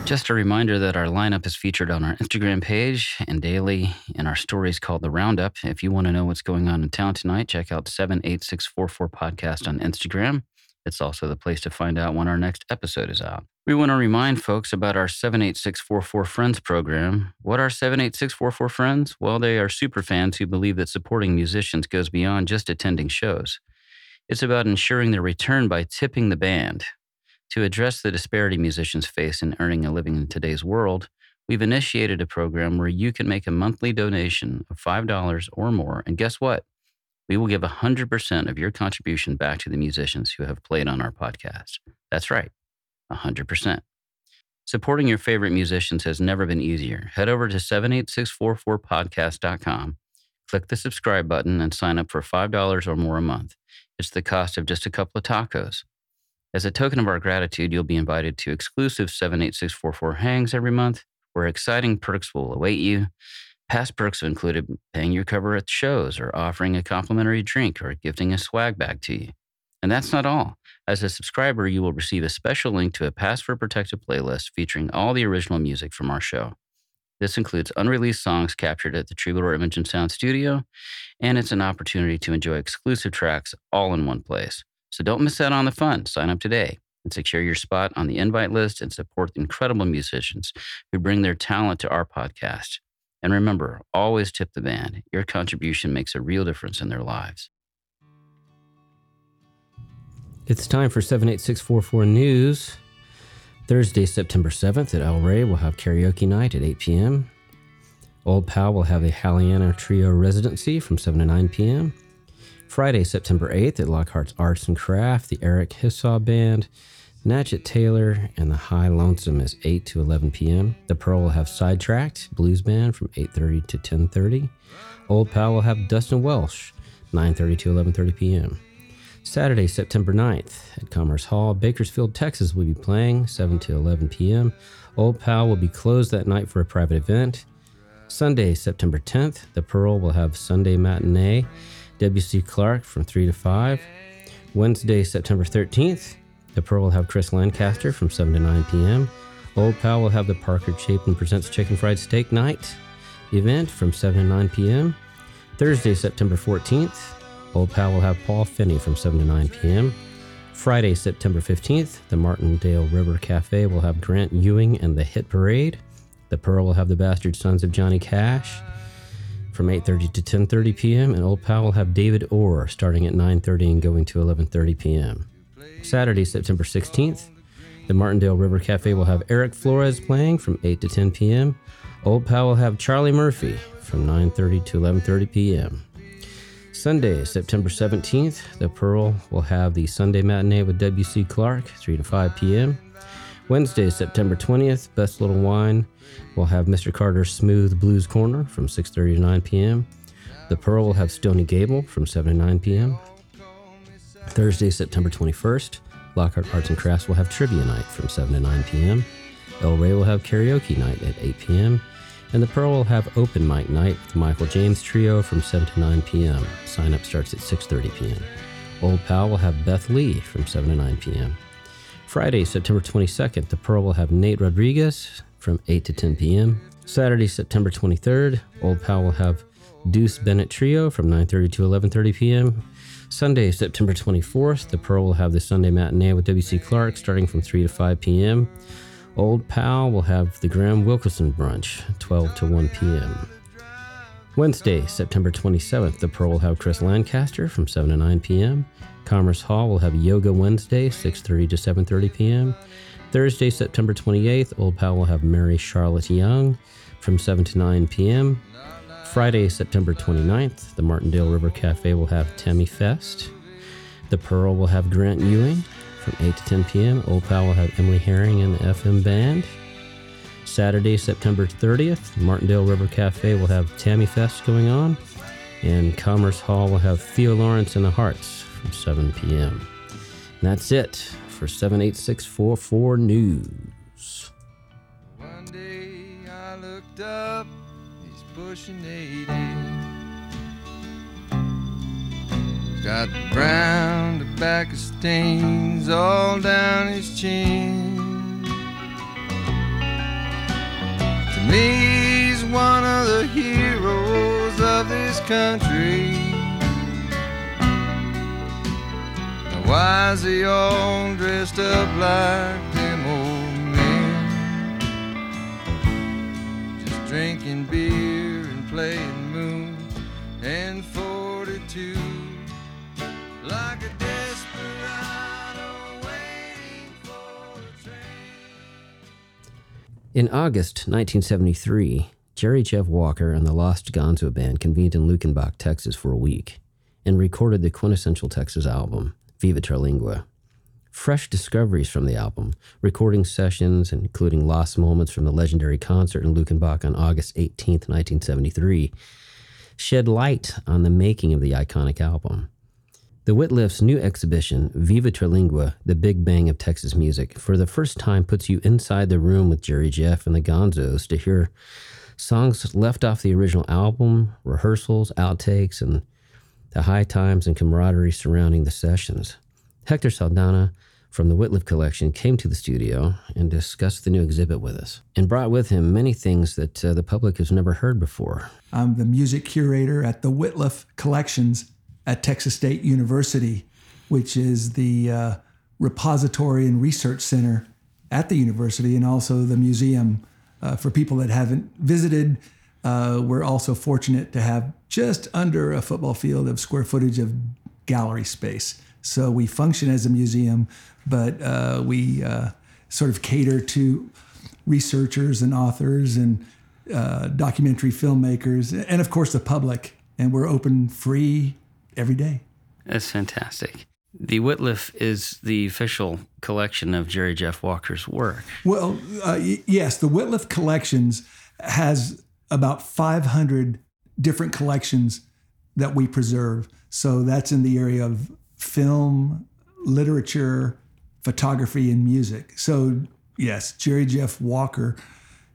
Just a reminder that our lineup is featured on our Instagram page and daily in our stories called The Roundup. If you want to know what's going on in town tonight, check out 78644 Podcast on Instagram. It's also the place to find out when our next episode is out. We want to remind folks about our 78644 Friends program. What are 78644 Friends? Well, they are super fans who believe that supporting musicians goes beyond just attending shows. It's about ensuring their return by tipping the band. To address the disparity musicians face in earning a living in today's world, we've initiated a program where you can make a monthly donation of $5 or more. And guess what? We will give 100% of your contribution back to the musicians who have played on our podcast. That's right, 100%. Supporting your favorite musicians has never been easier. Head over to 78644podcast.com, click the subscribe button, and sign up for $5 or more a month. It's the cost of just a couple of tacos. As a token of our gratitude, you'll be invited to exclusive 78644 hangs every month, where exciting perks will await you. Past perks have included paying your cover at shows or offering a complimentary drink or gifting a swag bag to you. And that's not all. As a subscriber, you will receive a special link to a password protected playlist featuring all the original music from our show. This includes unreleased songs captured at the Troubadour Image and Sound Studio, and it's an opportunity to enjoy exclusive tracks all in one place. So don't miss out on the fun. Sign up today and secure your spot on the invite list and support the incredible musicians who bring their talent to our podcast. And remember, always tip the band. Your contribution makes a real difference in their lives. It's time for 78644 News. Thursday, September 7th at El Rey, we'll have karaoke night at 8 p.m. Old Pal will have a Halliana Trio residency from 7 to 9 p.m. Friday, September 8th at Lockhart's Arts and Craft, the Eric Hisaw Band, Natchet Taylor, and the High Lonesome is 8 to 11 p.m. The Pearl will have Sidetracked Blues Band from 8.30 to 10.30. Old Pal will have Dustin Welsh, 9.30 to 11.30 p.m. Saturday, September 9th at Commerce Hall, Bakersfield, Texas will be playing 7 to 11 p.m. Old Pal will be closed that night for a private event. Sunday, September 10th, The Pearl will have Sunday matinee, W.C. Clark from 3 to 5. Wednesday, September 13th, The Pearl will have Chris Lancaster from 7 to 9 p.m. Old Pal will have the Parker Chapin Presents Chicken Fried Steak Night event from 7 to 9 p.m. Thursday, September 14th, Old Pal will have Paul Finney from 7 to 9 p.m. Friday, September 15th, the Martindale River Cafe will have Grant Ewing and the Hit Parade. The Pearl will have the Bastard Sons of Johnny Cash from 8.30 to 10.30 p.m. And Old Pal will have David Orr starting at 9.30 and going to 11.30 p.m. Saturday, September 16th, the Martindale River Cafe will have Eric Flores playing from 8 to 10 p.m. Old Pal will have Charlie Murphy from 9.30 to 11.30 p.m. Sunday, September 17th, the Pearl will have the Sunday matinee with W.C. Clark, 3 to 5 p.m. Wednesday, September 20th, Best Little Wine We'll have Mr. Carter's Smooth Blues Corner from 6.30 to 9 p.m. The Pearl will have Stony Gable from 7 to 9 p.m. Thursday, September 21st, Lockhart Arts and Crafts will have Trivia Night from 7 to 9 p.m. El Rey will have Karaoke Night at 8 p.m. And the Pearl will have open mic night with the Michael James Trio from 7 to 9 p.m. Sign up starts at 6.30 p.m. Old Pal will have Beth Lee from 7 to 9 p.m. Friday, September 22nd, the Pearl will have Nate Rodriguez from 8 to 10 p.m. Saturday, September 23rd, Old Pal will have Deuce Bennett Trio from 9.30 to 11.30 p.m. Sunday, September 24th, the Pearl will have the Sunday matinee with W.C. Clark starting from 3 to 5 p.m. Old Pal will have the Graham Wilkerson brunch, 12 to 1 p.m. Wednesday, September 27th, the Pearl will have Chris Lancaster from 7 to 9 p.m. Commerce Hall will have Yoga Wednesday, 6.30 to 7.30 p.m. Thursday, September 28th, Old Pal will have Mary Charlotte Young from 7 to 9 p.m. Friday, September 29th, the Martindale River Cafe will have Tammy Fest. The Pearl will have Grant Ewing from 8 to 10 p.m. Old Pal will have Emily Herring and the FM Band. Saturday, September 30th, Martindale River Cafe will have Tammy Fest going on. And Commerce Hall will have Theo Lawrence and the Hearts from 7 p.m. And that's it for 78644 News. One day I looked up, he's pushing 80. Got brown tobacco stains all down his chin. To me, he's one of the heroes of this country. Now, why is he all dressed up like them old men? Just drinking beer and playing moon and 42 like a. In August 1973, Jerry Jeff Walker and the Lost Gonzo Band convened in Luckenbach, Texas for a week and recorded the quintessential Texas album, Viva Terlingua. Fresh discoveries from the album, recording sessions, including lost moments from the legendary concert in Luckenbach on August 18, 1973, shed light on the making of the iconic album. The Wittliff's new exhibition, Viva Terlingua, The Big Bang of Texas Music, for the first time puts you inside the room with Jerry Jeff and the Gonzos to hear songs left off the original album, rehearsals, outtakes, and the high times and camaraderie surrounding the sessions. Hector Saldaña from the Wittliff collection came to the studio and discussed the new exhibit with us and brought with him many things that uh, the public has never heard before. I'm the music curator at the Wittliff Collections at Texas State University, which is the uh, repository and research center at the university and also the museum. Uh, for people that haven't visited, uh, we're also fortunate to have just under a football field of square footage of gallery space. So we function as a museum, but uh, we uh, sort of cater to researchers and authors and uh, documentary filmmakers, and of course the public. And we're open free every day. That's fantastic. The Wittliff is the official collection of Jerry Jeff Walker's work. Well, uh, y- yes, the Wittliff Collections has about 500 different collections that we preserve. So that's in the area of film, literature, photography, and music. So, yes, Jerry Jeff Walker,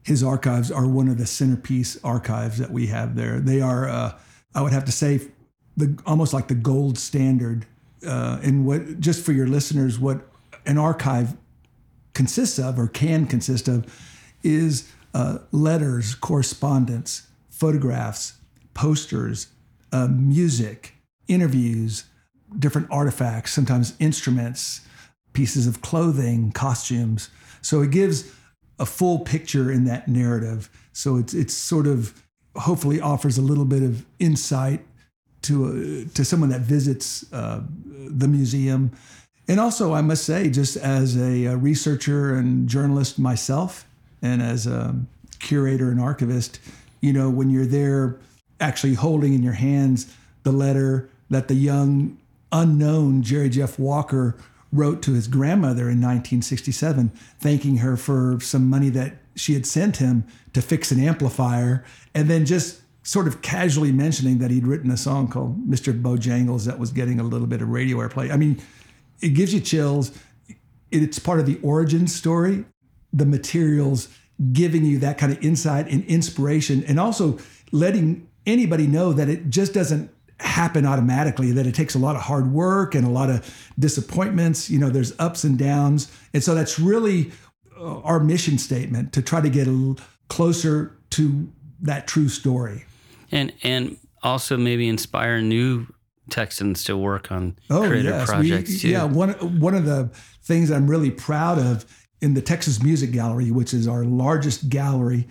his archives are one of the centerpiece archives that we have there. They are, uh, I would have to say, the almost like the gold standard. Uh, and what, just for your listeners, what an archive consists of or can consist of is uh, letters, correspondence, photographs, posters, uh, music, interviews, different artifacts, sometimes instruments, pieces of clothing, costumes. So it gives a full picture in that narrative. So it's it's sort of hopefully offers a little bit of insight to uh, to someone that visits uh, the museum. And also, I must say, just as a, a researcher and journalist myself, and as a curator and archivist, you know, when you're there actually holding in your hands the letter that the young unknown Jerry Jeff Walker wrote to his grandmother in 1967, thanking her for some money that she had sent him to fix an amplifier, and then just sort of casually mentioning that he'd written a song called Mr. Bojangles that was getting a little bit of radio airplay. I mean, it gives you chills. It's part of the origin story, the materials giving you that kind of insight and inspiration, and also letting anybody know that it just doesn't happen automatically that it takes a lot of hard work and a lot of disappointments you know there's ups and downs. And so that's really uh, our mission statement to try to get a closer to that true story. And and also maybe inspire new Texans to work on oh creative yes. Projects we, too. yeah one one of the things i'm really proud of in the texas music gallery which is our largest gallery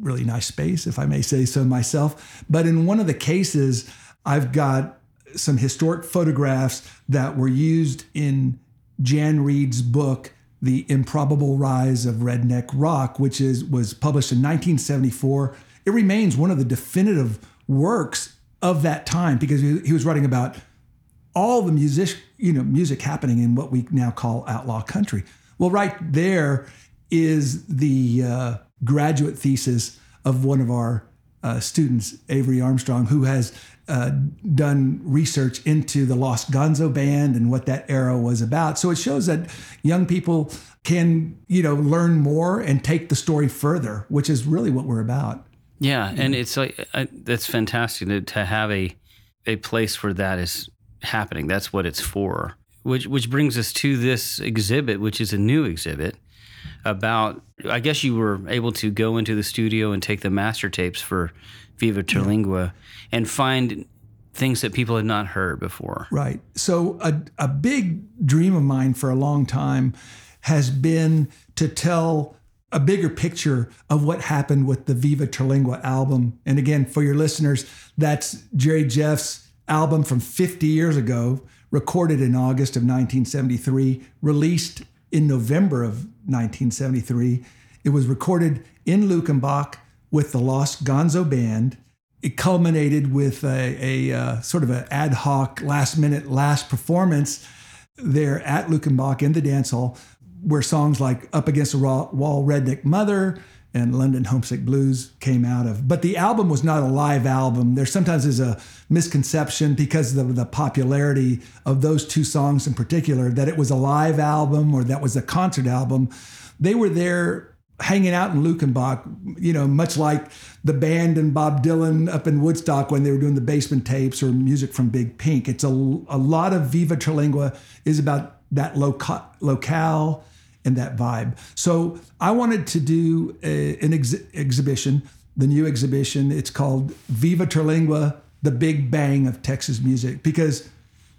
really nice space if i may say so myself but in one of the cases I've got some historic photographs that were used in Jan Reid's book, The Improbable Rise of Redneck Rock, which is was published in 1974. It remains one of the definitive works of that time because he, was writing about all the music, you know, music happening in what we now call outlaw country. Well, right there is the uh, graduate thesis of one of our uh, students, Avery Armstrong, who has uh, done research into the Lost Gonzo Band and what that era was about. So it shows that young people can, you know, learn more and take the story further, which is really what we're about. Yeah, and it's like that's fantastic to, to have a a place where that is happening. That's what it's for. Which which brings us to this exhibit, which is a new exhibit about. I guess you were able to go into the studio and take the master tapes for Viva Terlingua and find things that people had not heard before. Right. So a, a big dream of mine for a long time has been to tell a bigger picture of what happened with the Viva Terlingua album. And again, for your listeners, that's Jerry Jeff's album from 50 years ago, recorded in August of 1973, released in November of 1973. It was recorded in Luckenbach with the Lost Gonzo Band. It culminated with a, a uh, sort of an ad hoc, last minute, last performance there at Luckenbach in the dance hall, where songs like Up Against the Wall, Redneck Mother, and London Homesick Blues came out of. But the album was not a live album. There sometimes is a misconception because of the popularity of those two songs in particular that it was a live album or that was a concert album. They were there hanging out in Luckenbach, you know, much like the band and Bob Dylan up in Woodstock when they were doing the basement tapes or music from Big Pink. It's a, a lot of Viva Terlingua is about that loca- locale and that vibe. So I wanted to do a, an ex- exhibition, the new exhibition. It's called Viva Terlingua, the Big Bang of Texas Music, because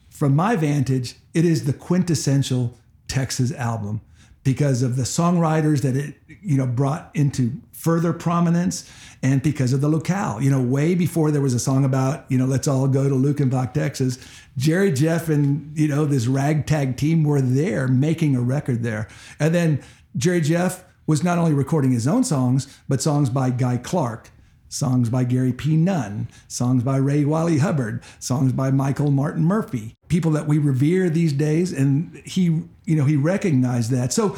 from my vantage, it is the quintessential Texas album because of the songwriters that it you know brought into further prominence and because of the locale you know way before there was a song about you know let's all go to Luckenbach Texas Jerry Jeff and you know this ragtag team were there making a record there and then Jerry Jeff was not only recording his own songs but songs by Guy Clark songs by Gary P. Nunn, songs by Ray Wylie Hubbard, songs by Michael Martin Murphey, people that we revere these days. And he, you know, he recognized that. So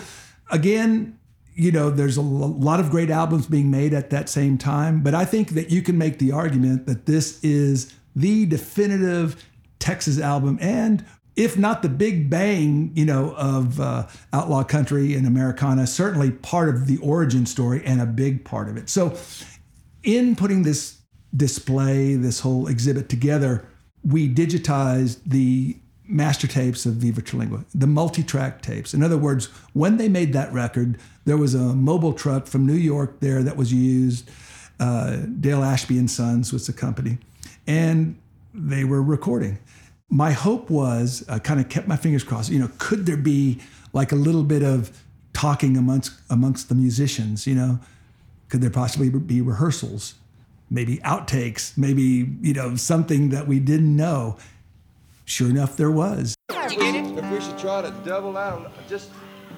again, you know, there's a lot of great albums being made at that same time, but I think that you can make the argument that this is the definitive Texas album and if not the big bang, you know, of uh, outlaw country and Americana, certainly part of the origin story and a big part of it. So in putting this display, this whole exhibit together, we digitized the master tapes of Viva Terlingua, the multi-track tapes. In other words, when they made that record, there was a mobile truck from New York there that was used. Uh, Dale Ashby and Sons was the company, and they were recording. My hope was, I kind of kept my fingers crossed. You know, could there be like a little bit of talking amongst amongst the musicians? You know, could there possibly be rehearsals? Maybe outtakes, maybe, you know, something that we didn't know. Sure enough, there was. If we should try to double out, just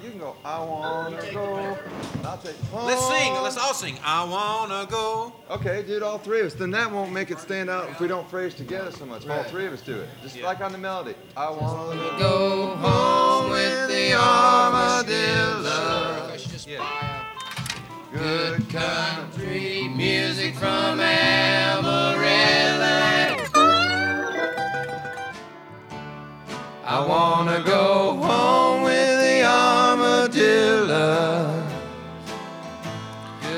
you can go. I wanna go. I'll take. Let's sing. Let's all sing. I wanna go. Okay, do it all three of us. Then that won't make it stand out if we don't phrase together so much. If all three of us do it, just like on the melody. I wanna go home with the armadillo. Good country music from Amarillo. I wanna go home with the armadillo.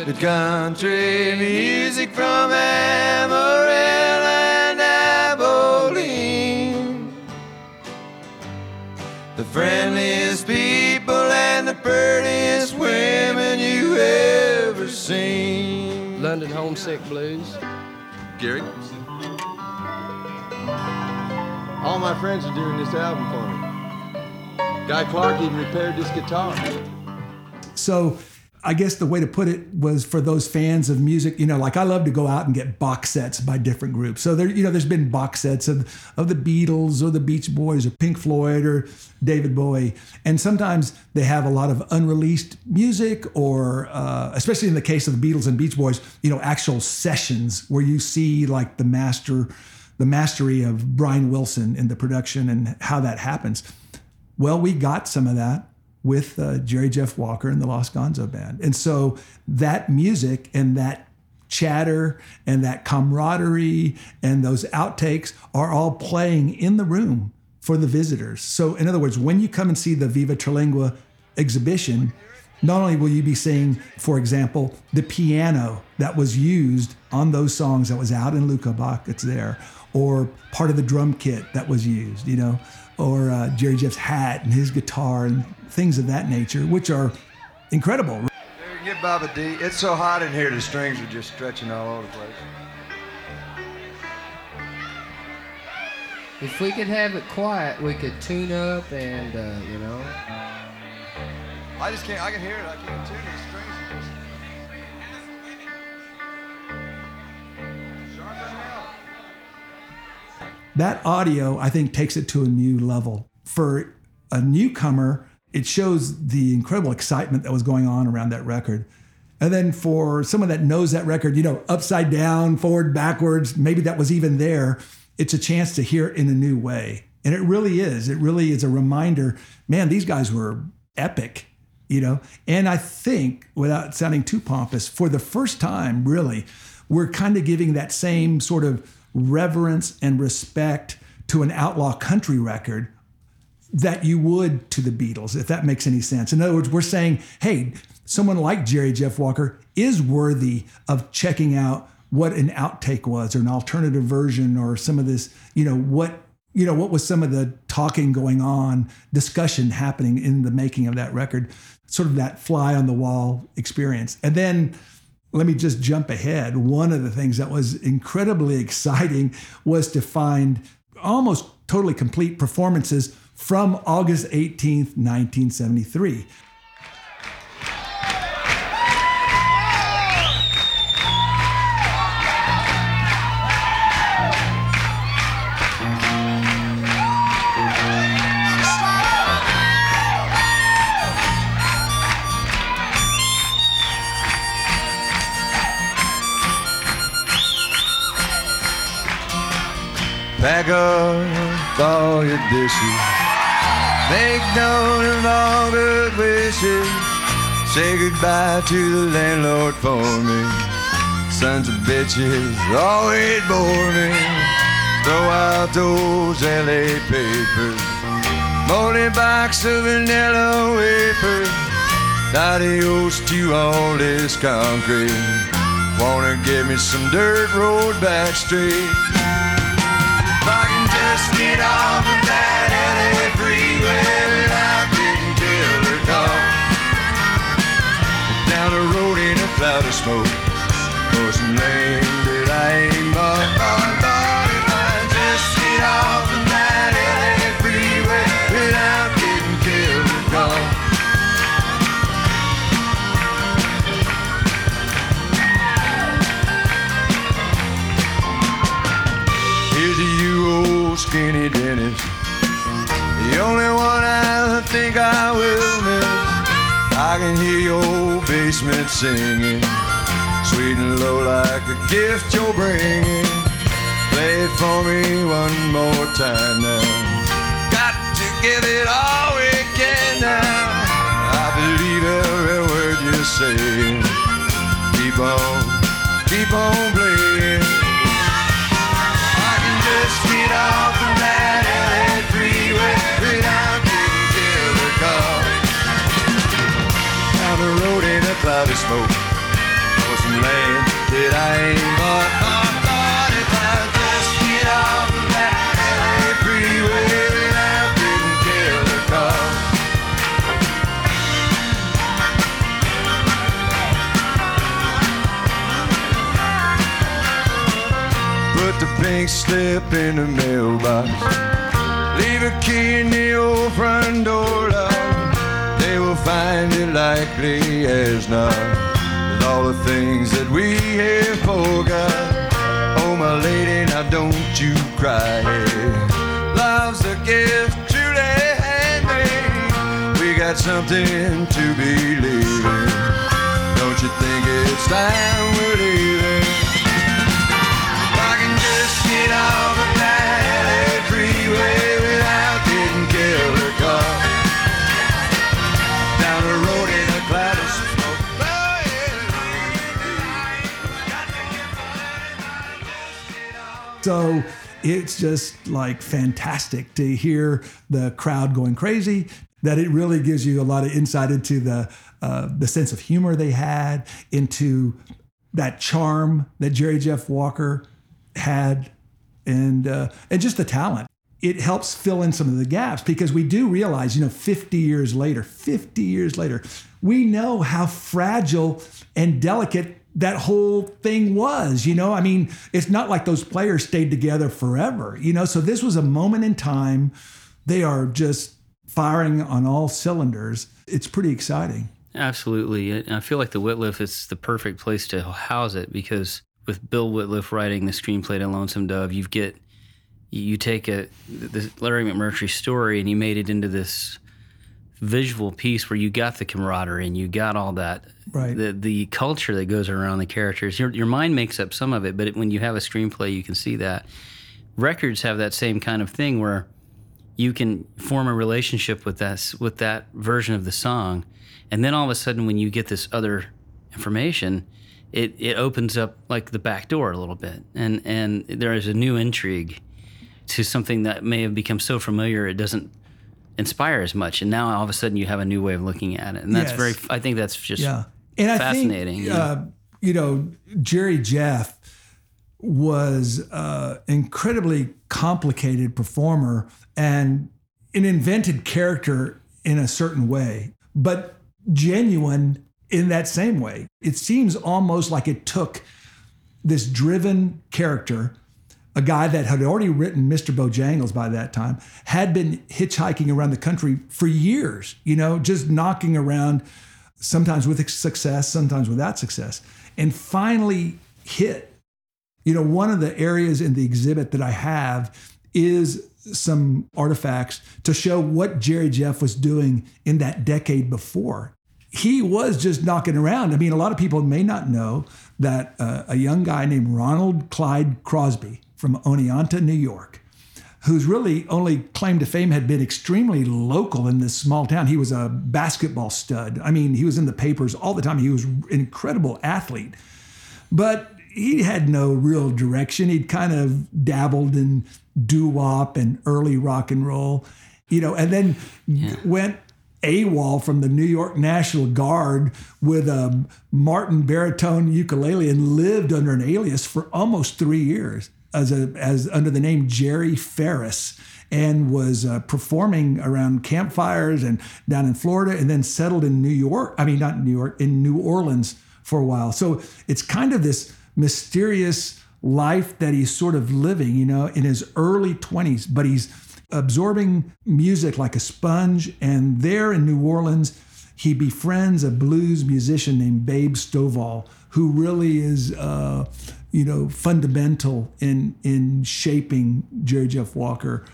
Good country music from Amarillo and Abilene. The friendliest people and the prettiest women you ever seen. London Homesick Blues. Gary? All my friends are doing this album for me. Guy Clark even repaired this guitar. So I guess the way to put it was for those fans of music, you know, like I love to go out and get box sets by different groups. So there, you know, there's been box sets of, of the Beatles or the Beach Boys or Pink Floyd or David Bowie. And sometimes they have a lot of unreleased music or, uh, especially in the case of the Beatles and Beach Boys, you know, actual sessions where you see like the master, the mastery of Brian Wilson in the production and how that happens. Well, we got some of that with uh, Jerry Jeff Walker and the Lost Gonzo Band. And so that music and that chatter and that camaraderie and those outtakes are all playing in the room for the visitors. So, in other words, when you come and see the Viva Terlingua exhibition, not only will you be seeing, for example, the piano that was used on those songs that was out in Luca Bach, it's there, or part of the drum kit that was used, you know, or uh, Jerry Jeff's hat and his guitar and things of that nature, which are incredible. Get Baba D. It's so hot in here, the strings are just stretching all over the place. If we could have it quiet, we could tune up and, uh, you know. I just can't, I can hear it. I can't tune it. That audio, I think, takes it to a new level. For a newcomer, it shows the incredible excitement that was going on around that record. And then for someone that knows that record, you know, upside down, forward, backwards, maybe that was even there, it's a chance to hear it in a new way. And it really is. It really is a reminder man, these guys were epic, you know? And I think, without sounding too pompous, for the first time, really, we're kind of giving that same sort of reverence and respect to an outlaw country record that you would to the Beatles, if that makes any sense. In other words, we're saying, hey, someone like Jerry Jeff Walker is worthy of checking out what an outtake was or an alternative version or some of this, you know, what you know, what was some of the talking going on, discussion happening in the making of that record, sort of that fly on the wall experience. And then let me just jump ahead. One of the things that was incredibly exciting was to find almost totally complete performances from August 18th, 1973. Pack up all your dishes. Make note of all good wishes. Say goodbye to the landlord for me. Sons of bitches always bore me. Throw out those LA papers. Moldy box of vanilla wafers. Adios to all this concrete. Wanna give me some dirt road back street. I off of that freeway without getting killed or caught. Down the road in a cloud of smoke only one I think I will miss. I can hear your basement singing, sweet and low like a gift you're bringing. Play it for me one more time now. Got to give it all we can now. I believe every word you're saying. Keep on, keep on playing. I can just get off smoke for some land that I ain't bought. Bought if I just get off of that LA freeway getting killed or caught. Put the pink slip in the mailbox. Leave a key in the old front door lock. Find it likely as not. With all the things that we have forgot. Oh, my lady, now don't you cry. Love's a gift truly handmade. We got something to believe in. Don't you think it's time we're leaving? I can just get off So it's just like fantastic to hear the crowd going crazy. That it really gives you a lot of insight into the uh, the sense of humor they had, into that charm that Jerry Jeff Walker had, and uh, and just the talent. It helps fill in some of the gaps because we do realize, you know, 50 years later, 50 years later, we know how fragile and delicate that whole thing was. You know, I mean, it's not like those players stayed together forever, you know, so this was a moment in time. They are just firing on all cylinders. It's pretty exciting. Absolutely. I feel like the Wittliff is the perfect place to house it because with Bill Wittliff writing the screenplay to Lonesome Dove, you get you take a the Larry McMurtry story and you made it into this visual piece where you got the camaraderie and you got all that Right. the the culture that goes around the characters. Your your mind makes up some of it, but when you have a screenplay, you can see that. Records have that same kind of thing where you can form a relationship with that with that version of the song, and then all of a sudden, when you get this other information, it it opens up like the back door a little bit, and and there is a new intrigue to something that may have become so familiar it doesn't inspire as much. And now all of a sudden you have a new way of looking at it, and that's Yes. very. I think that's just yeah. And I fascinating. think, yeah. uh, you know, Jerry Jeff was uh, incredibly complicated performer and an invented character in a certain way, but genuine in that same way. It seems almost like it took this driven character, a guy that had already written Mr. Bojangles by that time, had been hitchhiking around the country for years, you know, just knocking around, sometimes with success, sometimes without success, and finally hit. You know, one of the areas in the exhibit that I have is some artifacts to show what Jerry Jeff was doing in that decade before. He was just knocking around. I mean, a lot of people may not know that uh, a young guy named Ronald Clyde Crosby from Oneonta, New York, whose really only claim to fame had been extremely local in this small town. He was a basketball stud. I mean, he was in the papers all the time. He was an incredible athlete. But he had no real direction. He'd kind of dabbled in doo wop and early rock and roll, you know, and then went AWOL from the New York National Guard with a Martin baritone ukulele and lived under an alias for almost three years as a as under the name Jerry Ferris and was uh, performing around campfires and down in Florida and then settled in New York. I mean, not New York, in New Orleans for a while. So it's kind of this mysterious life that he's sort of living, you know, in his early 20s, but he's absorbing music like a sponge. And there in New Orleans, he befriends a blues musician named Babe Stovall, who really is, uh, you know, fundamental in in shaping Jerry Jeff Walker.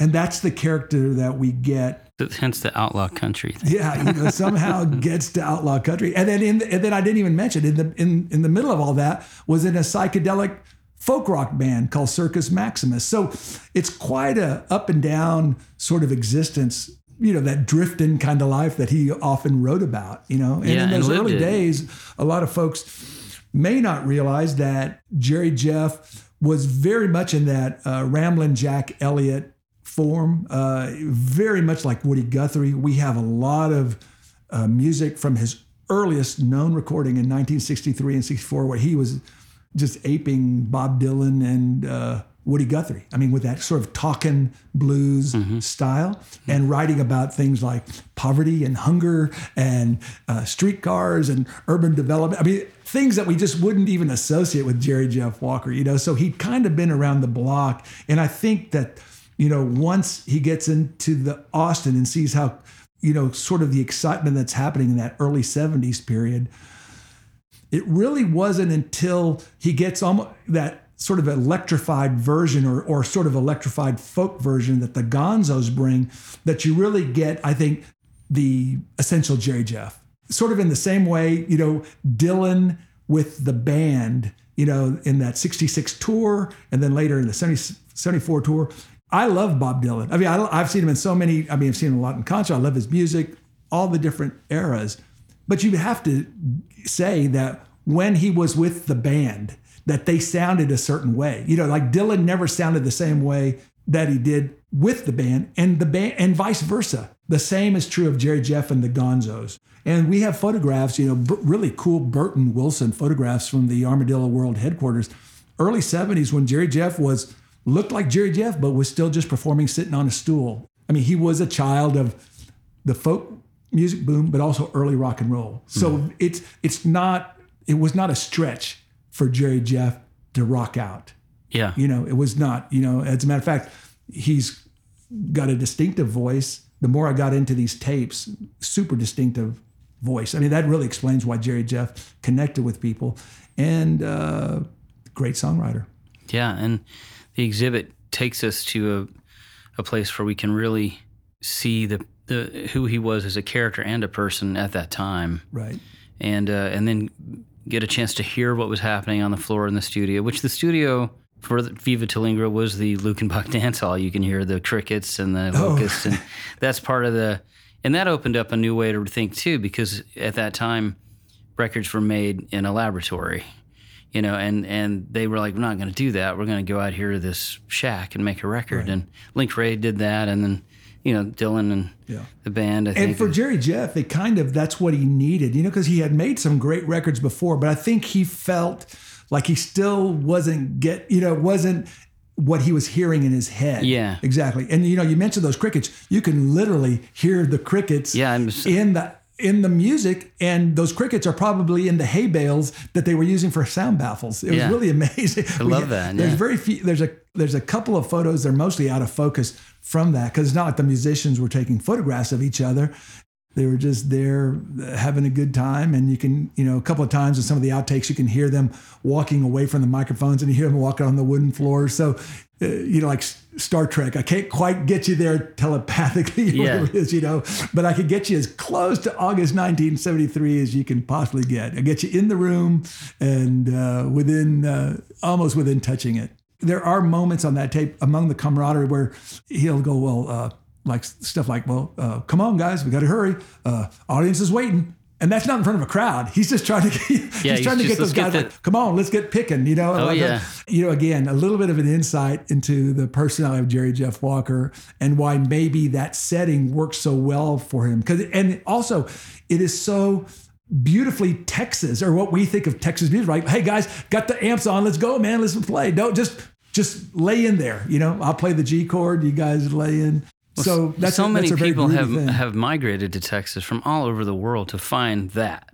And that's the character that we get hence the outlaw country thing. yeah, you know, somehow gets to outlaw country, and then in the, and then I didn't even mention in the in in the middle of all that was in a psychedelic folk rock band called Circus Maximus. So it's quite a up and down sort of existence. You know that drifting kind of life that he often wrote about. You know, and Yeah, in those lived early it. days, a lot of folks may not realize that Jerry Jeff was very much in that uh, Ramblin' Jack Elliott form, uh, very much like Woody Guthrie. We have a lot of uh, music from his earliest known recording in 1963 and 64, where he was just aping Bob Dylan and uh, Woody Guthrie. I mean, with that sort of talking blues style and writing about things like poverty and hunger and uh, streetcars and urban development. I mean, things that we just wouldn't even associate with Jerry Jeff Walker, you know? So he'd kind of been around the block. And I think that, you know, once he gets into the Austin and sees how, you know, sort of the excitement that's happening in that early 70s period, it really wasn't until he gets almost that sort of electrified version or, or sort of electrified folk version that the Gonzos bring that you really get, I think, the essential Jerry Jeff. Sort of in the same way, you know, Dylan with the band, you know, in that 66 tour and then later in the 70, 74 tour. I love Bob Dylan. I mean, I, I've seen him in so many, I mean, I've seen him a lot in concert. I love his music, all the different eras. But you have to say that when he was with the band, that they sounded a certain way. You know, like Dylan never sounded the same way that he did with the band, and the band, and vice versa. The same is true of Jerry Jeff and the Gonzos. And we have photographs, you know, b- really cool Burton Wilson photographs from the Armadillo World headquarters, early 70s when Jerry Jeff was looked like Jerry Jeff, but was still just performing sitting on a stool. I mean, he was a child of the folk music boom, but also early rock and roll. So mm-hmm. it's it's not it was not a stretch for Jerry Jeff to rock out. Yeah. You know, it was not. You know, as a matter of fact, he's got a distinctive voice. The more I got into these tapes, super distinctive voice. I mean, that really explains why Jerry Jeff connected with people, and uh, great songwriter. Yeah, and the exhibit takes us to a, a place where we can really see the, the who he was as a character and a person at that time, Right. and uh, and then get a chance to hear what was happening on the floor in the studio, which the studio for the Viva Terlingua was the Luckenbach dance hall. You can hear the crickets and the Oh. locusts, and that's part of the. And that opened up a new way to think too, because at that time, records were made in a laboratory you know, and and they were like, we're not going to do that. We're going to go out here to this shack and make a record. And Link Wray did that, and then you know Dylan and Yeah. the band. I And think for Jerry Jeff, it kind of that's what he needed, you know, because he had made some great records before, but I think he felt like he still wasn't get, you know, wasn't what he was hearing in his head. Yeah. exactly. And you know, you mentioned those crickets. You can literally hear the crickets. Yeah, I'm in the in the music, and those crickets are probably in the hay bales that they were using for sound baffles. It was really amazing. I love that, There's yeah. very few. There's a there's a couple of photos. They're mostly out of focus from that because it's not like the musicians were taking photographs of each other. They were just there uh, having a good time, and you can, you know, a couple of times in some of the outtakes, you can hear them walking away from the microphones, and you hear them walking on the wooden floors. So, uh, you know, like Star Trek, I can't quite get you there telepathically, Yeah. whatever it is, you know, but I could get you as close to August 1973 as you can possibly get. I get you in the room and uh, within, uh, almost within touching it. There are moments on that tape among the camaraderie where he'll go, well, uh, like stuff like, well, uh, come on, guys, we got to hurry. Uh, audience is waiting. And that's not in front of a crowd. He's just trying to get, Yeah, he's trying to get those "Let's get guys the- like, come on, let's get picking, you know? Oh, Like, yeah. You know, again, a little bit of an insight into the personality of Jerry Jeff Walker and why maybe that setting works so well for him. Cause and also it is so beautifully Texas or what we think of Texas music, right? Hey guys, got the amps on, let's go, man, let's play. Don't just just lay in there. You know, I'll play the G chord, you guys lay in. So that's so a, many that's people have thing. have migrated to Texas from all over the world to find that.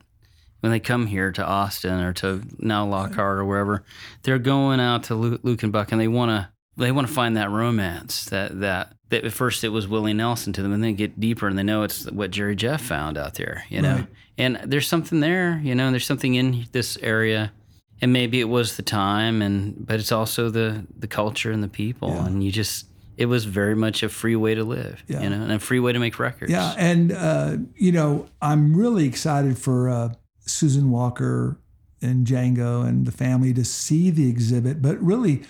When they come here to Austin or to now Lockhart or wherever, they're going out to Luckenbach and they want to they want to find that romance that that that at first it was Willie Nelson to them and then get deeper and they know it's what Jerry Jeff found out there, you know. Right. And there's something there, you know, and there's something in this area and maybe it was the time and but it's also the the culture and the people and you just it was very much a free way to live, Yeah. you know, and a free way to make records. Yeah, and uh, you know, I'm really excited for uh, Susan Walker and Django and the family to see the exhibit, but really,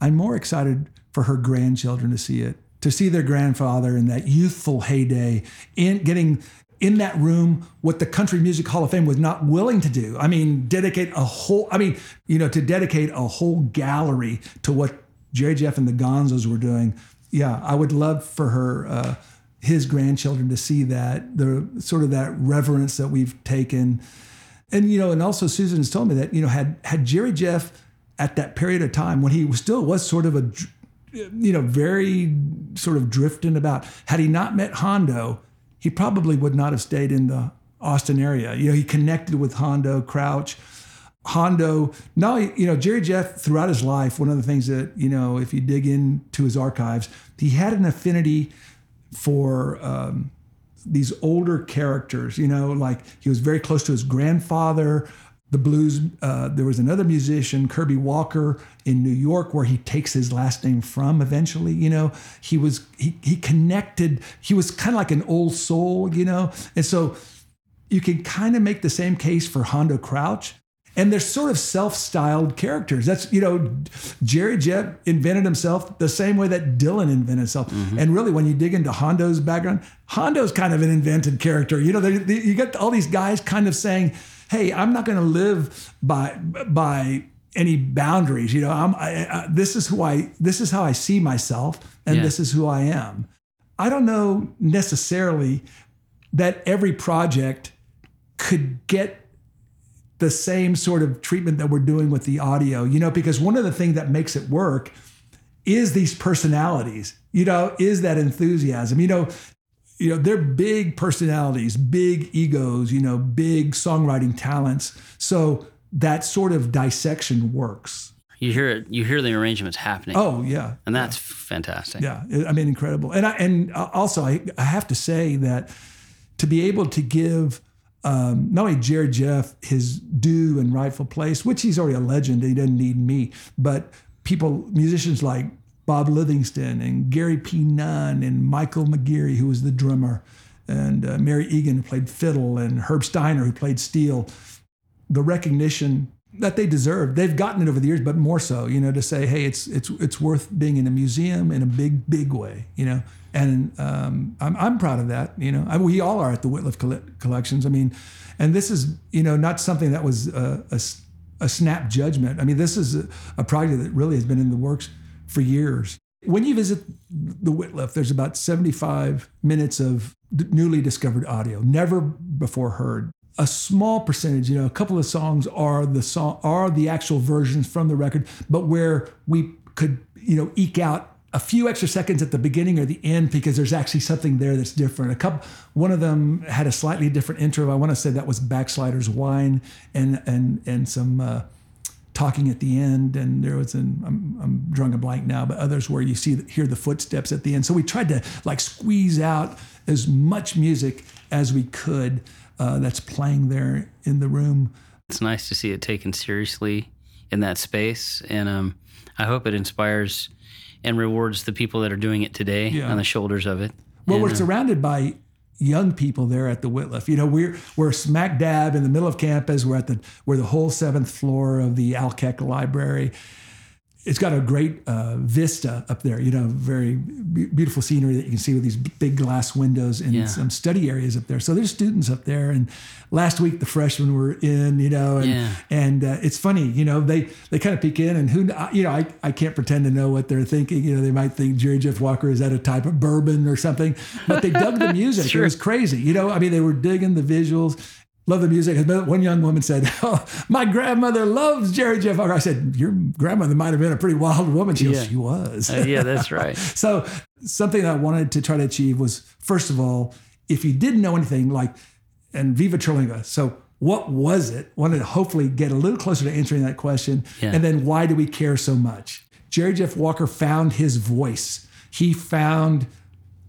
I'm more excited for her grandchildren to see it, to see their grandfather in that youthful heyday, in getting in that room what the Country Music Hall of Fame was not willing to do. I mean, dedicate a whole, I mean, you know, to dedicate a whole gallery to what Jerry Jeff and the Gonzos were doing. Yeah, I would love for her, uh, his grandchildren to see that, the sort of that reverence that we've taken. And, you know, and also Susan has told me that, you know, had, had Jerry Jeff at that period of time when he still was sort of a, you know, very sort of drifting about, had he not met Hondo, he probably would not have stayed in the Austin area. You know, he connected with Hondo, Crouch. Hondo, now, you know, Jerry Jeff throughout his life, one of the things that, you know, if you dig into his archives, he had an affinity for um, these older characters, you know, like he was very close to his grandfather. The blues, uh, there was another musician, Kirby Walker, in New York, where he takes his last name from eventually. You know, he was, he, he connected, he was kind of like an old soul, you know, and so you can kind of make the same case for Hondo Crouch. And they're sort of self-styled characters. That's you know, Jerry Jeff invented himself the same way that Dylan invented himself. Mm-hmm. And really, when you dig into Hondo's background, Hondo's kind of an invented character. You know, they, they, you get all these guys kind of saying, "Hey, I'm not going to live by by any boundaries. You know, I'm I, I, this is who I this is how I see myself, and Yeah. this is who I am." I don't know necessarily that every project could get the same sort of treatment that we're doing with the audio, you know, because one of the things that makes it work is these personalities, you know, is that enthusiasm, you know, you know, they're big personalities, big egos, you know, big songwriting talents. So that sort of dissection works. You hear it. You hear the arrangements happening. Oh yeah, and that's fantastic. Yeah, I mean, incredible. And I, and uh, also, I, I have to say that to be able to give um, not only Jerry Jeff his due and rightful place, which he's already a legend, he doesn't need me, but people, musicians like Bob Livingston and Gary P. Nunn and Michael McGeary, who was the drummer, and uh, Mary Egan, who played fiddle, and Herb Steiner, who played steel, the recognition that they deserve. They've gotten it over the years, but more so, you know, to say, hey, it's it's it's worth being in a museum in a big big way, you know. And um, I'm I'm proud of that, you know. I, we all are at the Wittliff collections. I mean, and this is you know not something that was a a snap judgment. I mean, this is a, a project that really has been in the works for years. When you visit the Wittliff, there's about 75 minutes of newly discovered audio, never before heard. A small percentage, you know, a couple of songs are the song are the actual versions from the record, but where we could, you know, eke out a few extra seconds at the beginning or the end because there's actually something there that's different. A couple, one of them had a slightly different intro. I want to say that was Backsliders Wine and and and some uh, talking at the end. And there was an I'm, I'm drawing a blank now, but others where you see hear the footsteps at the end. So we tried to like squeeze out as much music as we could uh, that's playing there in the room. It's nice to see it taken seriously in that space, and um, I hope it inspires and rewards the people that are doing it today Yeah. on the shoulders of it. Well, And, we're uh, surrounded by young people there at the Wittliff. You know, we're we're smack dab in the middle of campus. We're at the we're the whole seventh floor of the Alkek Library. It's got a great uh, vista up there. You know, very be- beautiful scenery that you can see with these big glass windows and Yeah. some study areas up there. So there's students up there. And last week the freshmen were in. You know, and Yeah. and uh, it's funny. You know, they they kind of peek in, and who you know, I I can't pretend to know what they're thinking. You know, they might think Jerry Jeff Walker is that a type of bourbon or something, but they dug the music. Sure. It was crazy. You know, I mean, they were digging the visuals. Love the music. One young woman said, oh, "My grandmother loves Jerry Jeff Walker." I said, "Your grandmother might have been a pretty wild woman." She goes, "She was." Uh, yeah, that's right. so something that I wanted to try to achieve was, first of all, if you didn't know anything, like, and Viva Terlingua. So what was it? Wanted to hopefully get a little closer to answering that question. Yeah. And then why do we care so much? Jerry Jeff Walker found his voice. He found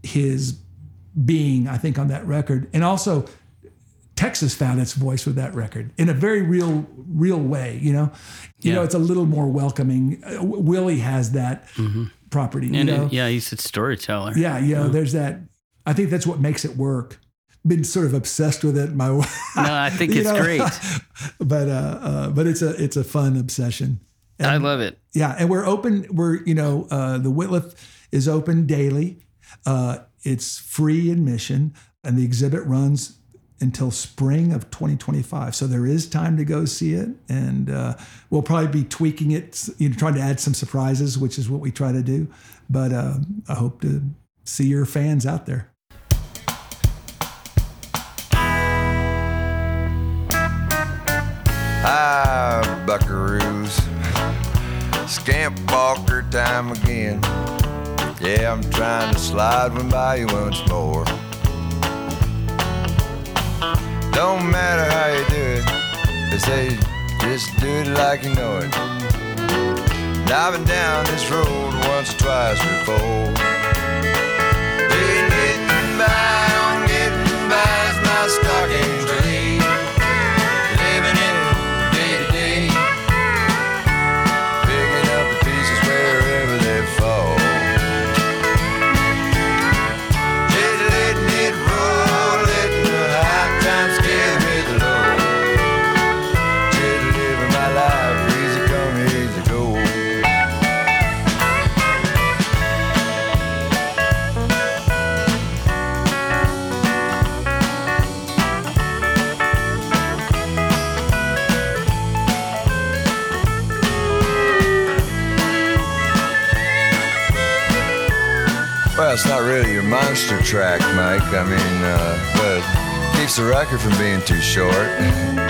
his being, I think, on that record. And also Texas found its voice with that record in a very real, real way. You know, you know, it's a little more welcoming. Uh, Willie has that property. You Mm-hmm. and know? it- yeah, he's a storyteller. Yeah, you know, there's that. I think that's what makes it work. Been sort of obsessed with it. My No, I think it's know? great. but uh, uh, but it's a it's a fun obsession. And, I love it. Yeah, and we're open. We're you know uh, the Wittliff is open daily. Uh, it's free admission, and the exhibit runs until spring of 2025. So there is time to go see it, and uh, we'll probably be tweaking it, you know, trying to add some surprises, which is what we try to do. But uh, I hope to see your fans out there. Hi, buckaroos. Scamp walker time again. Yeah, I'm trying to slide one by you once more. Don't matter how you do it, they say just do it like you know it. And I've been down this road once or twice before. Hey, getting by It's not really your monster track, Mike. I mean, uh, but keeps the record from being too short.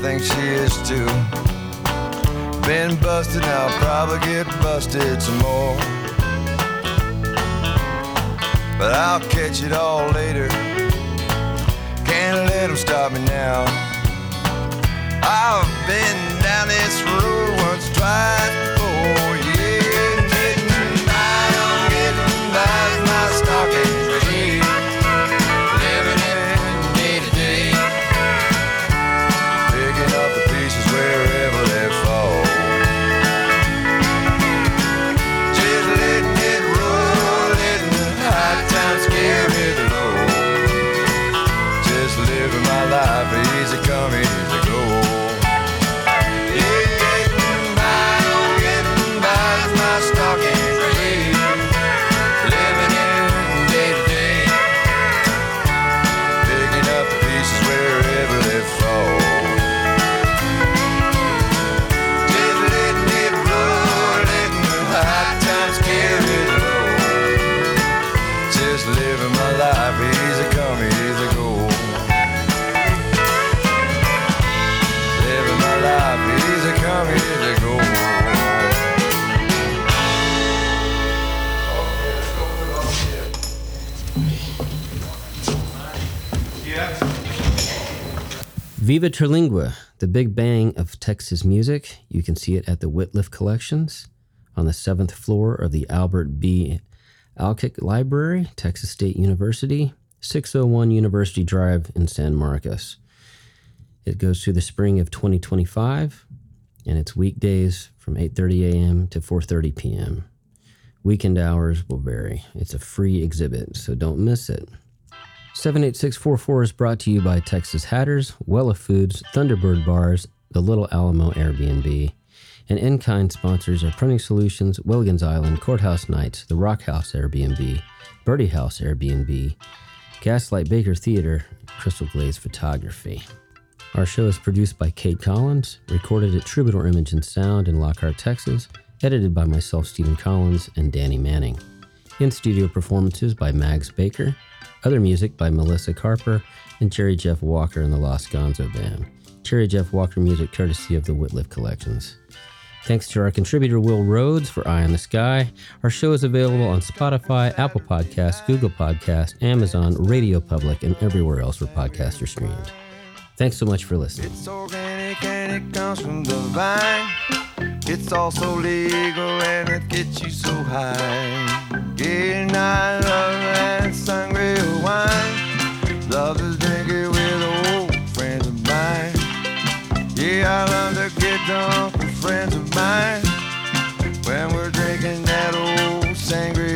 think she is too. Been busted, I'll probably get busted some more. But I'll catch it all later. Can't let 'em stop me now. I've been down this road once, twice before. Yeah, getting by on getting by my stocking Viva Terlingua, the big bang of Texas music. You can see it at the Wittliff Collections on the seventh floor of the Albert B. Alkek Library, Texas State University, 601 University Drive in San Marcos. It goes through the spring of 2025, and it's weekdays from 8:30 a.m. to 4:30 p.m. Weekend hours will vary. It's a free exhibit, so don't miss it. 78644 is brought to you by Texas Hatters, Wella Foods, Thunderbird Bars, the Little Alamo Airbnb, and in kind sponsors are Printing Solutions, Williams Island, Courthouse Nights, the Rock House Airbnb, Birdie House Airbnb, Gaslight Baker Theater, Crystal Glaze Photography. Our show is produced by Kate Collins, recorded at Troubadour Image and Sound in Lockhart, Texas, edited by myself, Stephen Collins, and Danny Manning. In studio performances by Mags Baker, other music by Melissa Carper and Jerry Jeff Walker and the Lost Gonzo Band. Jerry Jeff Walker music courtesy of the Wittliff Collections. Thanks to our contributor Will Rhodes for Eye on the Sky. Our show is available on Spotify, Apple Podcasts, Google Podcasts, Amazon, Radio Public, and everywhere else where podcasts are streamed. Thanks so much for listening. It's all and also legal and it gets you so high. Getting I love that sangria wine. Love to drink it with old friends of mine. Yeah, I love to get drunk with friends of mine. When we're drinking that old sangria